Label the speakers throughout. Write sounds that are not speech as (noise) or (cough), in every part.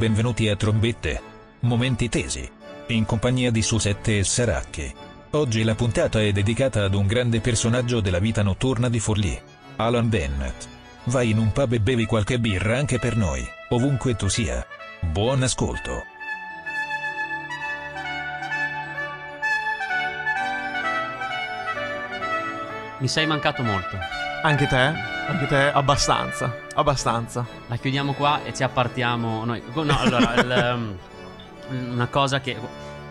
Speaker 1: Benvenuti a Trombette. Momenti tesi. In compagnia di Susette e Saracchi. Oggi la puntata è dedicata ad un grande personaggio della vita notturna di Forlì. Alan Bennett. Vai in un pub e bevi qualche birra anche per noi, ovunque tu sia. Buon ascolto.
Speaker 2: Mi sei mancato molto.
Speaker 3: Anche te? Anche te? Abbastanza. Abbastanza.
Speaker 2: La chiudiamo qua e ci appartiamo noi. No, allora, il, (laughs) um, una cosa che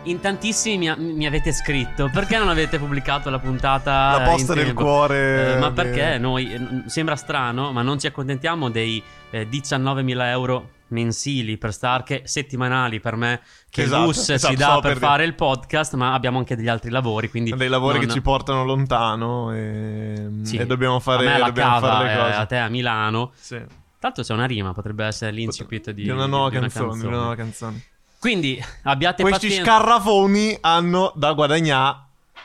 Speaker 2: in tantissimi mi, mi avete scritto perché non avete pubblicato la puntata
Speaker 3: La posta del cuore.
Speaker 2: Eh, ma
Speaker 3: eh,
Speaker 2: perché noi eh, sembra strano, ma non ci accontentiamo dei eh, 19.000 euro mensili per Star che settimanali per me che
Speaker 3: Esatto,
Speaker 2: Gus
Speaker 3: esatto,
Speaker 2: ci dà
Speaker 3: stavo
Speaker 2: per,
Speaker 3: per
Speaker 2: fare il podcast, ma abbiamo anche degli altri lavori, quindi
Speaker 3: Dei lavori
Speaker 2: non-
Speaker 3: che ci portano lontano e,
Speaker 2: Sì.
Speaker 3: e dobbiamo fare,
Speaker 2: a me la
Speaker 3: dobbiamo
Speaker 2: cava
Speaker 3: fare le
Speaker 2: eh,
Speaker 3: cose.
Speaker 2: a te a Milano.
Speaker 3: Sì.
Speaker 2: Tanto c'è una rima, potrebbe essere l'incipit di,
Speaker 3: Di una nuova
Speaker 2: di una
Speaker 3: canzone, di una nuova canzone.
Speaker 2: Quindi abbiate
Speaker 3: Questi
Speaker 2: pazienza
Speaker 3: scarrafoni hanno da guadagnare.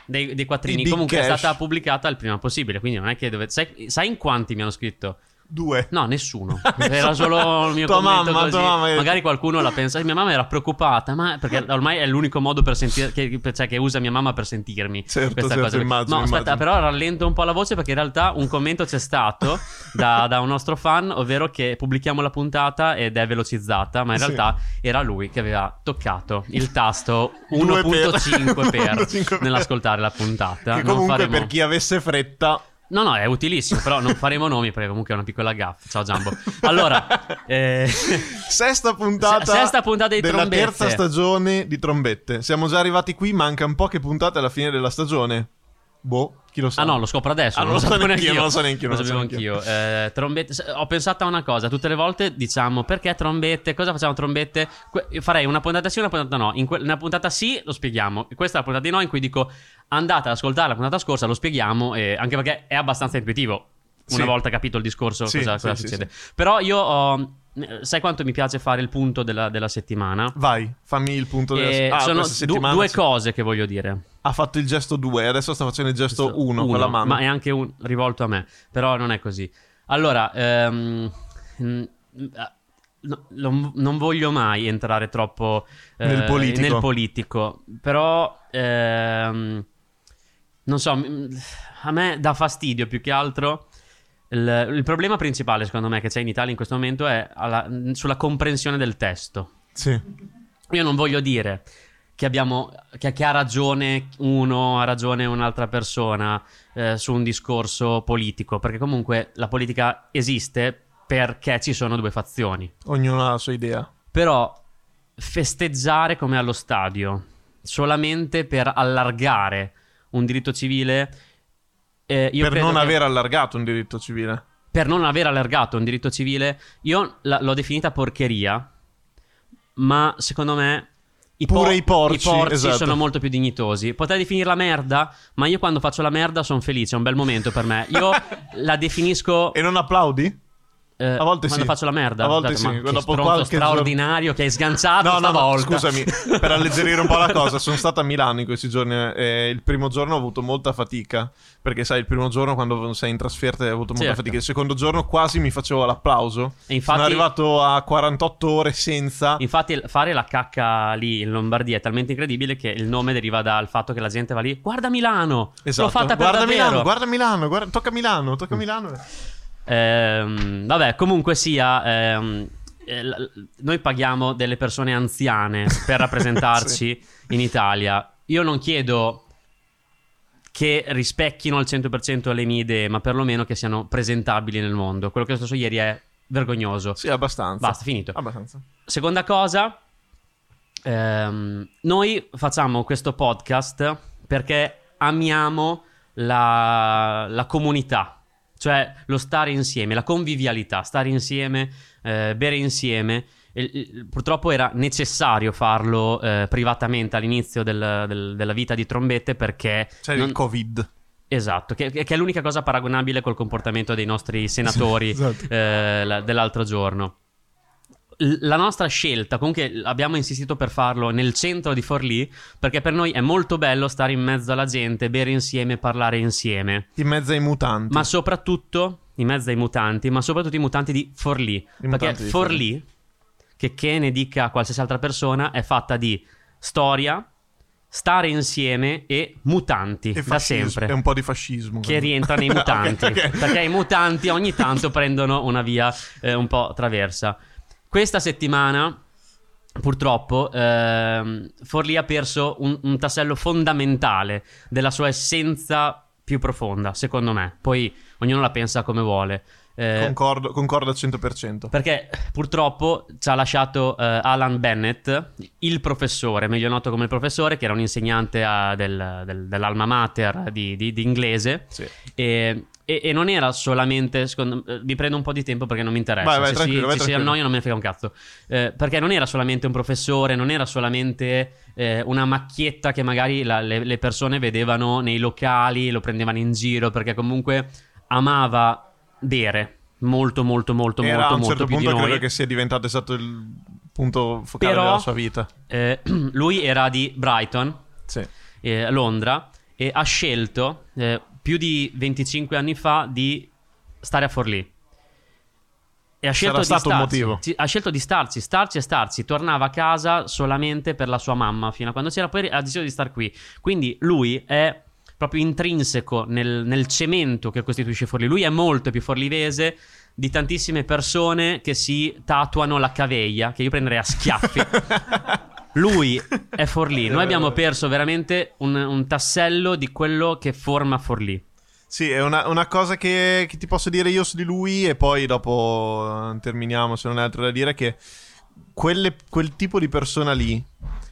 Speaker 2: dei, dei quattrini. Comunque è
Speaker 3: cash.
Speaker 2: stata pubblicata il prima possibile. Quindi non è che dovete. Sai, sai in quanti mi hanno scritto?
Speaker 3: Due.
Speaker 2: No, (laughs) nessuno. Era solo il mio
Speaker 3: Tua
Speaker 2: commento
Speaker 3: mamma,
Speaker 2: così.
Speaker 3: tua mamma
Speaker 2: Magari qualcuno la pensa. Mia mamma era preoccupata, ma perché ormai è l'unico modo per sentire. Che, cioè, che usa mia mamma per sentirmi.
Speaker 3: Certo,
Speaker 2: questa
Speaker 3: certo,
Speaker 2: cosa.
Speaker 3: immagino,
Speaker 2: No, aspetta,
Speaker 3: immagino.
Speaker 2: però rallento un po' la voce perché in realtà un commento c'è stato da, da un nostro fan, ovvero che pubblichiamo la puntata ed è velocizzata, ma in
Speaker 3: Sì.
Speaker 2: realtà era lui che aveva toccato il tasto (laughs)
Speaker 3: Due
Speaker 2: 1.5 per,
Speaker 3: 1.5 (laughs) per.
Speaker 2: nell'ascoltare la puntata.
Speaker 3: Che comunque
Speaker 2: faremo-
Speaker 3: per chi avesse fretta.
Speaker 2: No, no, è utilissimo, però non faremo nomi perché comunque è una piccola gaffa. Ciao Giambo. Allora, eh,
Speaker 3: Sesta puntata,
Speaker 2: Se- sesta puntata di
Speaker 3: della
Speaker 2: trombette.
Speaker 3: terza stagione di trombette. Siamo già arrivati qui, mancano poche puntate alla fine della stagione. Boh, chi lo sa.
Speaker 2: ah no, lo scopro adesso.
Speaker 3: Ah, non lo so
Speaker 2: sapevo
Speaker 3: neanch'io, non lo so neanch'io,
Speaker 2: Lo
Speaker 3: non lo
Speaker 2: sapevo anch'io. Eh, trombette. Ho pensato a una cosa. Tutte le volte diciamo perché trombette? Cosa facciamo trombette? Que- io farei una puntata sì, una puntata no. In que- una puntata sì lo spieghiamo. Questa è la puntata di no in cui dico andate ad ascoltare la puntata scorsa, lo spieghiamo. e- anche perché è abbastanza intuitivo. Una
Speaker 3: Sì.
Speaker 2: volta capito il discorso,
Speaker 3: Sì,
Speaker 2: cosa,
Speaker 3: sì,
Speaker 2: cosa succede. Però io ho. Sai quanto mi piace fare il punto della, della settimana?
Speaker 3: Vai, fammi il punto della
Speaker 2: Eh,
Speaker 3: ah,
Speaker 2: sono du-
Speaker 3: settimana
Speaker 2: due cose che voglio dire.
Speaker 3: Ha fatto il gesto 2, adesso sta facendo il gesto 1 con la mano.
Speaker 2: Ma è anche un, rivolto a me. Però non è così. Allora, ehm, no, non, non voglio mai entrare troppo eh,
Speaker 3: Nel politico.
Speaker 2: nel politico, Però, ehm, non so, a me dà fastidio più che altro. Il, il problema principale, secondo me, che c'è in Italia in questo momento è alla- sulla comprensione del testo.
Speaker 3: Sì.
Speaker 2: Io non voglio dire che, abbiamo, che, che ha ragione uno, ha ragione un'altra persona eh, su un discorso politico, perché comunque la politica esiste perché ci sono due fazioni.
Speaker 3: Ognuno ha la sua idea.
Speaker 2: Però festeggiare come allo stadio, solamente per allargare un diritto civile... eh,
Speaker 3: per non
Speaker 2: che-
Speaker 3: aver allargato un diritto civile.
Speaker 2: per non aver allargato un diritto civile, io la- l'ho definita porcheria, ma secondo me i,
Speaker 3: Pure i porci, esatto.
Speaker 2: sono molto più dignitosi. Potrei definirla merda, ma io quando faccio la merda sono felice, è un bel momento per me. Io (laughs) la definisco...
Speaker 3: E non applaudi?
Speaker 2: Eh,
Speaker 3: a volte
Speaker 2: quando
Speaker 3: sì.
Speaker 2: faccio la merda.
Speaker 3: A volte
Speaker 2: Guardate,
Speaker 3: sì,
Speaker 2: che stronzo
Speaker 3: qualche giorno-
Speaker 2: straordinario che hai sganciato
Speaker 3: No, no, no, scusami, (laughs) per alleggerire un po' la cosa, sono stato a Milano in questi giorni e il primo giorno ho avuto molta fatica, perché sai, il primo giorno quando sei in trasferta hai avuto molta
Speaker 2: Certo.
Speaker 3: fatica, il secondo giorno quasi mi facevo l'applauso.
Speaker 2: E infatti-
Speaker 3: Sono arrivato a 48 ore senza...
Speaker 2: Infatti, fare la cacca lì in Lombardia è talmente incredibile che il nome deriva dal fatto che la gente va lì. Guarda Milano!
Speaker 3: Esatto.
Speaker 2: L'ho fatta per
Speaker 3: guarda
Speaker 2: davvero.
Speaker 3: Milano, guarda Milano, guarda- tocca Milano, tocca Milano.
Speaker 2: Ehm, vabbè, comunque sia, ehm, eh, noi paghiamo delle persone anziane per rappresentarci (laughs) in Italia. Io non chiedo che rispecchino al 100% le mie idee, ma perlomeno che siano presentabili nel mondo. Quello che è successo ieri è vergognoso.
Speaker 3: Sì, abbastanza.
Speaker 2: Basta, finito.
Speaker 3: Abbastanza.
Speaker 2: Seconda cosa, ehm, noi facciamo questo podcast perché amiamo la, la comunità, cioè lo stare insieme, la convivialità, stare insieme, eh, bere insieme. E- e- purtroppo era necessario farlo eh, privatamente all'inizio del- del- della vita di Trombette perché...
Speaker 3: C'è
Speaker 2: non-
Speaker 3: il Covid.
Speaker 2: Esatto, che, che è l'unica cosa paragonabile col comportamento dei nostri senatori (laughs)
Speaker 3: Esatto.
Speaker 2: eh, la- dell'altro giorno. La nostra scelta, comunque abbiamo insistito per farlo nel centro di Forlì, perché per noi è molto bello stare in mezzo alla gente, bere insieme, parlare insieme.
Speaker 3: In mezzo ai mutanti.
Speaker 2: Ma soprattutto in mezzo ai mutanti, ma soprattutto i mutanti di Forlì. perché
Speaker 3: mutanti di
Speaker 2: Forlì, che che ne dica qualsiasi altra persona è fatta di storia, stare insieme e mutanti
Speaker 3: E
Speaker 2: da
Speaker 3: fascismo,
Speaker 2: sempre.
Speaker 3: È un po' di fascismo.
Speaker 2: Che rientra nei (laughs) mutanti.
Speaker 3: Ok, ok.
Speaker 2: Perché i mutanti ogni tanto prendono una via eh, un po' traversa. Questa settimana, purtroppo, ehm, Forlì ha perso un, un tassello fondamentale della sua essenza più profonda, secondo me. Poi ognuno la pensa come vuole. Eh,
Speaker 3: Concordo, concordo al 100%.
Speaker 2: perché purtroppo ci ha lasciato eh, Alan Bennett, il professore, meglio noto come il professore, che era un insegnante a- del- del- dell'alma mater di, di- di inglese.
Speaker 3: Sì.
Speaker 2: E, e- e non era solamente, secondo eh, mi prendo un po' di tempo perché non mi interessa.
Speaker 3: Vai, vai,
Speaker 2: se si,
Speaker 3: vai,
Speaker 2: si annoia non me ne frega un cazzo. Eh, perché non era solamente un professore, non era solamente eh, una macchietta che magari la- le, le persone vedevano nei locali, lo prendevano in giro, perché comunque amava bere molto, molto, molto,
Speaker 3: Era
Speaker 2: molto,
Speaker 3: a un
Speaker 2: molto
Speaker 3: certo
Speaker 2: più
Speaker 3: punto credo che sia diventato esatto il punto focale
Speaker 2: Però-
Speaker 3: della sua vita.
Speaker 2: Eh, (clears throat) lui era di Brighton,
Speaker 3: Sì.
Speaker 2: eh, Londra, e ha scelto eh, più di 25 anni fa di stare a Forlì. E ha scelto, di
Speaker 3: stato un
Speaker 2: starci,
Speaker 3: motivo.
Speaker 2: Sì, ha scelto di starci, starci e starci. Tornava a casa solamente per la sua mamma fino a quando c'era, poi ha deciso di star qui. Quindi lui è proprio intrinseco nel, nel cemento che costituisce Forlì. Lui è molto più forlivese di tantissime persone che si tatuano la caviglia, che io prenderei a schiaffi. (laughs) Lui è (laughs) Forlì. Noi abbiamo perso veramente un, un tassello di quello che forma Forlì.
Speaker 3: Sì, è una, una cosa che, che ti posso dire io su di lui e poi dopo eh, terminiamo se non hai altro da dire che quelle- quel tipo di persona lì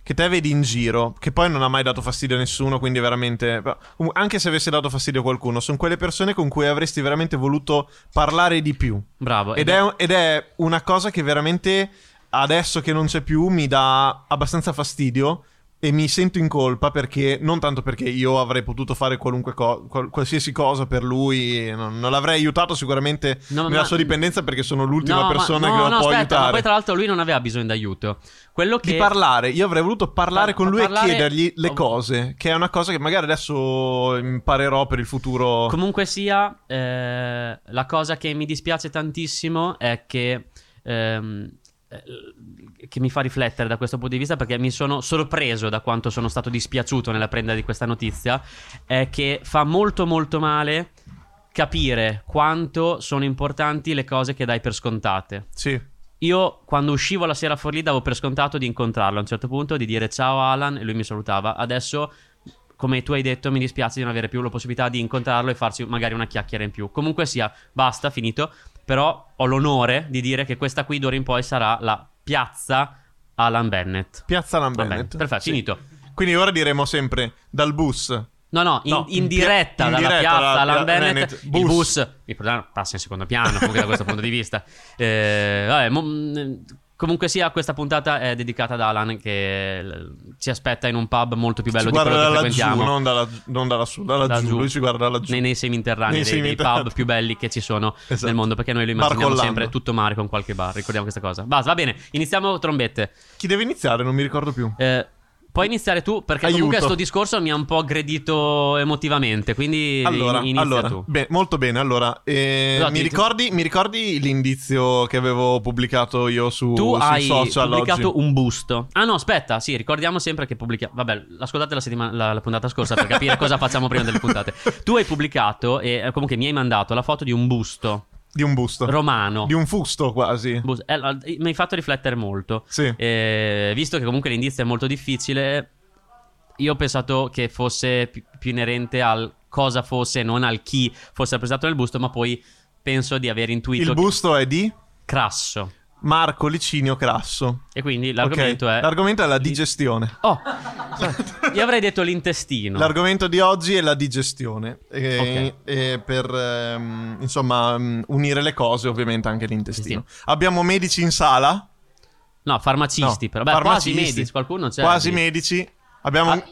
Speaker 3: che te vedi in giro, che poi non ha mai dato fastidio a nessuno, quindi veramente um, anche se avesse dato fastidio a qualcuno, sono quelle persone con cui avresti veramente voluto parlare di più.
Speaker 2: Bravo.
Speaker 3: Ed è, ed è una cosa che veramente adesso che non c'è più mi dà abbastanza fastidio e mi sento in colpa perché non tanto perché io avrei potuto fare qualunque co- qual- qualsiasi cosa per lui, non, non l'avrei aiutato sicuramente
Speaker 2: No,
Speaker 3: nella
Speaker 2: ma-
Speaker 3: sua dipendenza perché sono l'ultima
Speaker 2: No, ma-
Speaker 3: persona
Speaker 2: no,
Speaker 3: che lo può
Speaker 2: aspetta,
Speaker 3: aiutare.
Speaker 2: Ma poi tra l'altro lui non aveva bisogno d'aiuto. Quello che
Speaker 3: Di parlare, io avrei voluto parlare
Speaker 2: Par-
Speaker 3: con lui
Speaker 2: parlare-
Speaker 3: e chiedergli le
Speaker 2: oh.
Speaker 3: cose, che è una cosa che magari adesso imparerò per il futuro.
Speaker 2: Comunque sia, eh, la cosa che mi dispiace tantissimo è che. ehm, eh, che mi fa riflettere da questo punto di vista perché mi sono sorpreso da quanto sono stato dispiaciuto nella prenda di questa notizia è che fa molto molto male capire quanto sono importanti le cose che dai per scontate.
Speaker 3: Sì,
Speaker 2: Io quando uscivo la sera fuori lì davo per scontato di incontrarlo a un certo punto, di dire ciao Alan e lui mi salutava. Adesso, come tu hai detto, mi dispiace di non avere più la possibilità di incontrarlo e farci magari una chiacchiera in più. Comunque sia, basta, finito. Però ho l'onore di dire che questa qui d'ora in poi sarà la piazza Alan Bennett.
Speaker 3: Piazza Alan
Speaker 2: bene,
Speaker 3: Bennett.
Speaker 2: perfetto,
Speaker 3: Sì.
Speaker 2: finito.
Speaker 3: Quindi ora diremo sempre dal bus
Speaker 2: No, no, in,
Speaker 3: No,
Speaker 2: in diretta
Speaker 3: in
Speaker 2: dalla
Speaker 3: diretta
Speaker 2: piazza
Speaker 3: dalla
Speaker 2: Alan Bennett,
Speaker 3: Bennett,
Speaker 2: il
Speaker 3: bus.
Speaker 2: bus, il problema passa in secondo piano comunque da questo punto di vista. Eh, vabbè, mo- comunque sia, questa puntata è dedicata ad Alan che ci aspetta in un pub molto più bello
Speaker 3: ci
Speaker 2: di quello che
Speaker 3: da laggiù,
Speaker 2: frequentiamo.
Speaker 3: non dalla, non dalla su, da
Speaker 2: Da
Speaker 3: laggiù.
Speaker 2: giù.
Speaker 3: Lui ci guarda da laggiù.
Speaker 2: Nei, nei seminterranei,
Speaker 3: Nei
Speaker 2: dei, dei
Speaker 3: seminterranei.
Speaker 2: pub più belli che ci sono
Speaker 3: Esatto.
Speaker 2: nel mondo, perché noi lo immaginiamo sempre tutto mare con qualche bar. Ricordiamo questa cosa. Basta, va bene. Iniziamo trombette.
Speaker 3: Chi deve iniziare? Non mi ricordo più.
Speaker 2: Eh, puoi iniziare tu, perché
Speaker 3: Aiuto.
Speaker 2: comunque questo discorso mi ha un po' aggredito emotivamente. Quindi
Speaker 3: Allora,
Speaker 2: in-
Speaker 3: allora
Speaker 2: tu.
Speaker 3: beh, molto bene. Allora, eh,
Speaker 2: Esatto,
Speaker 3: mi, ricordi, mi ricordi l'indizio che avevo pubblicato io su,
Speaker 2: Tu
Speaker 3: sui
Speaker 2: hai
Speaker 3: social
Speaker 2: pubblicato
Speaker 3: oggi?
Speaker 2: un busto. Ah, no, aspetta. Sì, ricordiamo sempre che pubblichiamo. Vabbè, ascoltate la, settimana, la, la puntata scorsa per capire (laughs) cosa facciamo prima delle puntate. Tu hai pubblicato e eh, comunque mi hai mandato la foto di un busto
Speaker 3: Di un busto.
Speaker 2: romano.
Speaker 3: Di un fusto quasi.
Speaker 2: Bus- eh, mi hai fatto riflettere molto.
Speaker 3: Sì.
Speaker 2: Eh, visto che comunque l'indizio è molto difficile, io ho pensato che fosse pi- più inerente al cosa fosse, non al chi fosse rappresentato nel busto, ma poi penso di aver intuito
Speaker 3: Il
Speaker 2: che-
Speaker 3: busto è di
Speaker 2: crasso.
Speaker 3: Marco Licinio Crasso.
Speaker 2: E quindi l'argomento
Speaker 3: Ok,
Speaker 2: è...
Speaker 3: L'argomento è la digestione.
Speaker 2: Oh, io avrei detto l'intestino.
Speaker 3: L'argomento di oggi è la digestione. E,
Speaker 2: Ok.
Speaker 3: e per ehm, insomma mm, unire le cose, ovviamente anche l'intestino.
Speaker 2: Intestino.
Speaker 3: Abbiamo medici in sala.
Speaker 2: No, farmacisti
Speaker 3: No,
Speaker 2: però. Beh,
Speaker 3: farmacisti.
Speaker 2: quasi medici, qualcuno c'è.
Speaker 3: Quasi
Speaker 2: di-
Speaker 3: medici. Abbiamo
Speaker 2: Ah.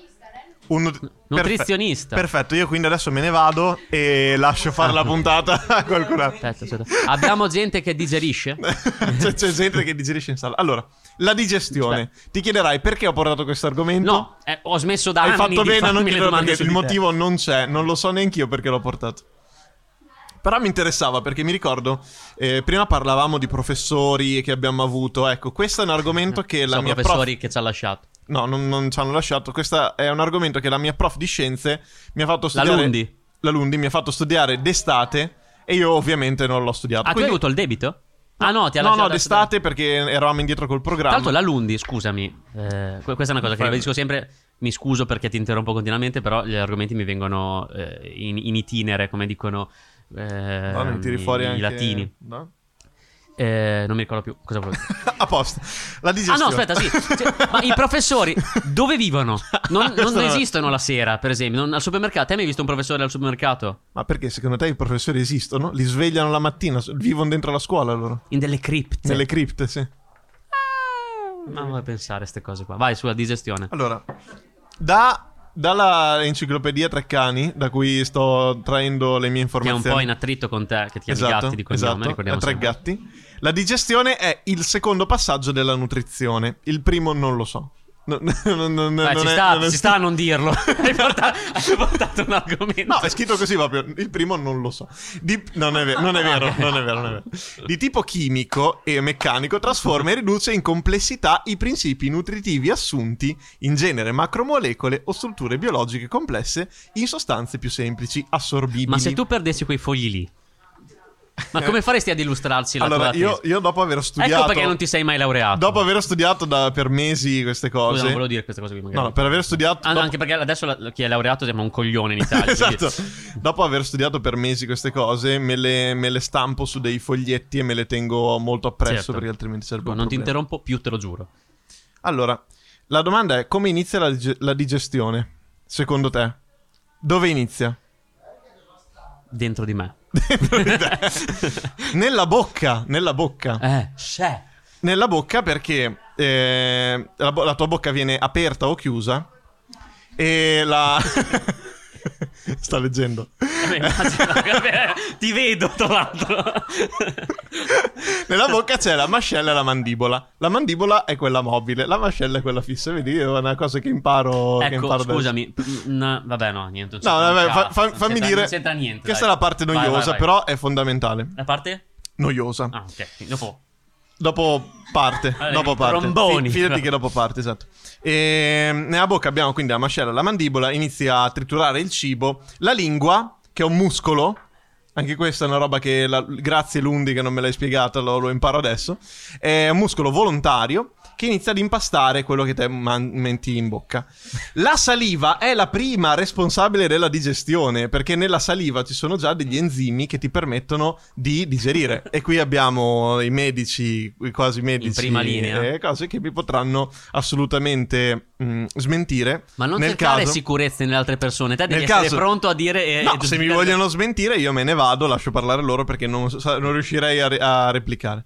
Speaker 3: Un nut-
Speaker 2: Nutrizionista.
Speaker 3: Perfe- Perfetto, io quindi adesso me ne vado e lascio fare la puntata a qualcun altro.
Speaker 2: Aspetta, aspetta. Abbiamo gente che digerisce? (laughs)
Speaker 3: c'è, c'è gente che digerisce in sala. Allora, la digestione. Ti chiederai perché ho portato questo argomento?
Speaker 2: No, eh, ho smesso da
Speaker 3: Hai fatto bene a non chiedere perché il
Speaker 2: di te.
Speaker 3: motivo non c'è, non lo so neanche io perché l'ho portato. Però mi interessava perché mi ricordo, eh, prima parlavamo di professori che abbiamo avuto. Ecco, questo è un argomento che la
Speaker 2: Sono
Speaker 3: mia
Speaker 2: professori
Speaker 3: prof...
Speaker 2: che ci ha lasciato.
Speaker 3: No, non, non ci hanno lasciato. Questo è un argomento che la mia prof di scienze mi ha fatto
Speaker 2: La
Speaker 3: studiare.
Speaker 2: Lundi.
Speaker 3: La Lundi mi ha fatto studiare d'estate e io ovviamente non l'ho studiato.
Speaker 2: Ah, tu hai
Speaker 3: Quindi-
Speaker 2: avuto il debito? Ah no, ti ha
Speaker 3: No,
Speaker 2: lasciato
Speaker 3: no, d'estate perché eravamo indietro col
Speaker 2: Tra
Speaker 3: programma.
Speaker 2: l'altro la Lundi, scusami, eh, que- questa è una cosa che ribadisco sempre, mi scuso perché ti interrompo continuamente, però gli argomenti mi vengono eh, in, in itinere, come dicono eh,
Speaker 3: No, tiri
Speaker 2: i,
Speaker 3: fuori
Speaker 2: i
Speaker 3: anche...
Speaker 2: latini.
Speaker 3: No?
Speaker 2: Eh, non mi ricordo più cosa volevo dire. (laughs)
Speaker 3: A posto. La
Speaker 2: Ah
Speaker 3: digestione.
Speaker 2: no, aspetta, sì. Cioè, ma i professori (laughs) dove vivono? Non, non esistono la sera, per esempio. Non- al supermercato. Te hai visto un professore al supermercato?
Speaker 3: Ma perché secondo te i professori esistono? Li svegliano la mattina, vivono dentro la scuola loro.
Speaker 2: In delle cripte.
Speaker 3: Nelle cripte, sì.
Speaker 2: Ma vuoi pensare a queste cose qua? Vai sulla digestione.
Speaker 3: Allora, da, dalla enciclopedia Treccani, da cui sto traendo le mie
Speaker 2: Che è un
Speaker 3: informazioni.
Speaker 2: po' in attrito con te, che ti chiami
Speaker 3: esatto,
Speaker 2: gatti di cognome,
Speaker 3: esatto, tre gatti. La digestione è il secondo passaggio della nutrizione. Il primo non lo so. No, non- non-
Speaker 2: Beh,
Speaker 3: non
Speaker 2: ci,
Speaker 3: è-
Speaker 2: sta,
Speaker 3: è
Speaker 2: ci sta a non dirlo. (laughs) hai, portato, hai portato un argomento.
Speaker 3: No, è scritto così proprio. Il primo non lo so. Di- non, è ve- non è vero, non è vero, non è vero. Di tipo chimico e meccanico trasforma e riduce in complessità i principi nutritivi assunti in genere macromolecole o strutture biologiche complesse in sostanze più semplici, assorbibili.
Speaker 2: Ma se tu perdessi quei fogli lì, ma come faresti ad illustrarci la
Speaker 3: Allora,
Speaker 2: tua
Speaker 3: io, io dopo aver studiato...
Speaker 2: Ecco perché non ti sei mai laureato.
Speaker 3: Dopo aver studiato da- per mesi queste
Speaker 2: Scusa,
Speaker 3: cose...
Speaker 2: non volevo dire queste cose qui. Magari.
Speaker 3: No, no, per aver studiato...
Speaker 2: Ah,
Speaker 3: dopo-
Speaker 2: Anche perché adesso la- chi è laureato sembra un coglione in (laughs) Italia. quindi-
Speaker 3: esatto. Dopo aver studiato per mesi queste cose, me le, me le stampo su dei foglietti e me le tengo molto appresso
Speaker 2: Certo.
Speaker 3: perché altrimenti sarebbe un
Speaker 2: Non ti
Speaker 3: problema.
Speaker 2: interrompo più, te lo giuro.
Speaker 3: Allora, la domanda è come inizia la, dig- la digestione? Secondo te? Dove inizia?
Speaker 2: Dentro di me. (laughs)
Speaker 3: nella bocca, nella bocca.
Speaker 2: Eh, c'è.
Speaker 3: Nella bocca perché eh, la, bo- la tua bocca viene aperta o chiusa e la... (laughs) (laughs) Sta leggendo.
Speaker 2: Vabbè, immagino, (laughs) vabbè, ti vedo, tra l'altro. (laughs)
Speaker 3: Nella bocca c'è la mascella e la mandibola. La mandibola è quella mobile, la mascella è quella fissa. Vedi, è una cosa che imparo. che
Speaker 2: ecco,
Speaker 3: imparo adesso.
Speaker 2: scusami. mm, vabbè, no, niente.
Speaker 3: No, vabbè, fa- fa-
Speaker 2: non
Speaker 3: fammi dire.
Speaker 2: Non c'entra niente.
Speaker 3: Questa
Speaker 2: dai.
Speaker 3: è la parte
Speaker 2: Vai,
Speaker 3: noiosa,
Speaker 2: vai, vai.
Speaker 3: però è fondamentale.
Speaker 2: La parte?
Speaker 3: Noiosa.
Speaker 2: Ah, ok. Dopo.
Speaker 3: Dopo parte.
Speaker 2: Allora,
Speaker 3: dopo
Speaker 2: i
Speaker 3: parte.
Speaker 2: tromboni.
Speaker 3: Fi- fidati che dopo parte, esatto. E, nella bocca abbiamo quindi la mascella, la mandibola, inizia a triturare il cibo. La lingua, che è un muscolo. Anche questa è una roba che, la- grazie Lundi che non me l'hai spiegata, lo, lo imparo adesso. È un muscolo volontario che inizia ad impastare quello che te man- metti in bocca. La saliva è la prima responsabile della digestione, perché nella saliva ci sono già degli enzimi che ti permettono di digerire. E qui abbiamo i medici, i quasi medici,
Speaker 2: In prima linea.
Speaker 3: e cose che vi potranno assolutamente mh, smentire.
Speaker 2: Ma non
Speaker 3: nel
Speaker 2: cercare
Speaker 3: caso...
Speaker 2: sicurezze nelle altre persone. Te devi
Speaker 3: Nel
Speaker 2: essere
Speaker 3: caso-
Speaker 2: pronto a dire. eh,
Speaker 3: No,
Speaker 2: eh,
Speaker 3: se mi
Speaker 2: eh,
Speaker 3: vogliono smentire io me ne vado, lascio parlare loro perché non, non riuscirei a, re- a replicare.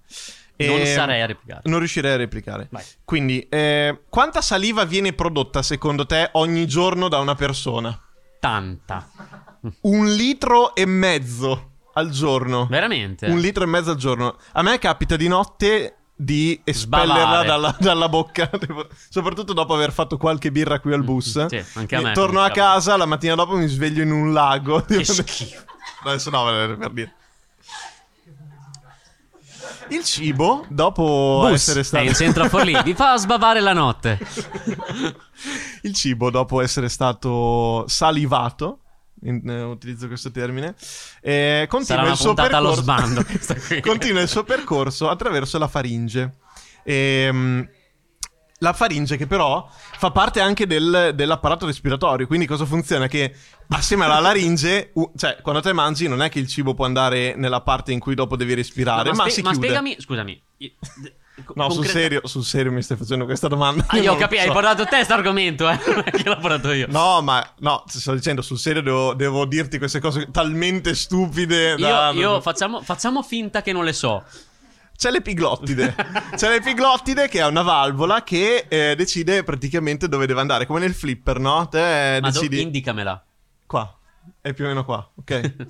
Speaker 2: Non
Speaker 3: E-
Speaker 2: sarei a replicare.
Speaker 3: Non riuscirei a replicare.
Speaker 2: Vai.
Speaker 3: Quindi, eh, quanta saliva viene prodotta secondo te ogni giorno da una persona?
Speaker 2: Tanta.
Speaker 3: Un litro e mezzo al giorno.
Speaker 2: Veramente?
Speaker 3: Un litro e mezzo al giorno. A me capita di notte di espellerla dalla, dalla bocca, (laughs) soprattutto dopo aver fatto qualche birra qui al bus.
Speaker 2: sì, anche a me
Speaker 3: Torno a casa, la mattina dopo mi sveglio in un lago.
Speaker 2: Che schifo. (laughs)
Speaker 3: Adesso no, per dire. Il cibo, dopo
Speaker 2: Bus,
Speaker 3: essere stato...
Speaker 2: in centro Forlì. Vi fa sbavare la notte. (laughs)
Speaker 3: Il cibo, dopo essere stato salivato, in- eh, utilizzo questo termine, eh, continua il suo percorso...
Speaker 2: sbando (laughs)
Speaker 3: continua il suo percorso attraverso la faringe. Ehm, la faringe che però fa parte anche del- dell'apparato respiratorio, quindi cosa funziona? Che assieme alla laringe, u- cioè quando te mangi non è che il cibo può andare nella parte in cui dopo devi respirare, ma,
Speaker 2: ma,
Speaker 3: si
Speaker 2: spie- ma
Speaker 3: chiude.
Speaker 2: spiegami, scusami. io- d-
Speaker 3: No, sul
Speaker 2: concreta-
Speaker 3: serio, sul serio mi stai facendo questa domanda.
Speaker 2: Ah, io
Speaker 3: non
Speaker 2: ho
Speaker 3: lo
Speaker 2: capito, hai
Speaker 3: so.
Speaker 2: portato te questo argomento, eh. Non è che l'ho portato io.
Speaker 3: No, ma no, ti sto dicendo sul serio devo, devo dirti queste cose talmente stupide da...
Speaker 2: Io, io facciamo, facciamo finta che non le so.
Speaker 3: C'è l'epiglottide. (laughs) C'è l'epiglottide che è una valvola che eh, decide praticamente dove deve andare, come nel flipper, no? Te
Speaker 2: Ma do-
Speaker 3: decidi
Speaker 2: indicamela.
Speaker 3: qua. È più o meno qua, ok?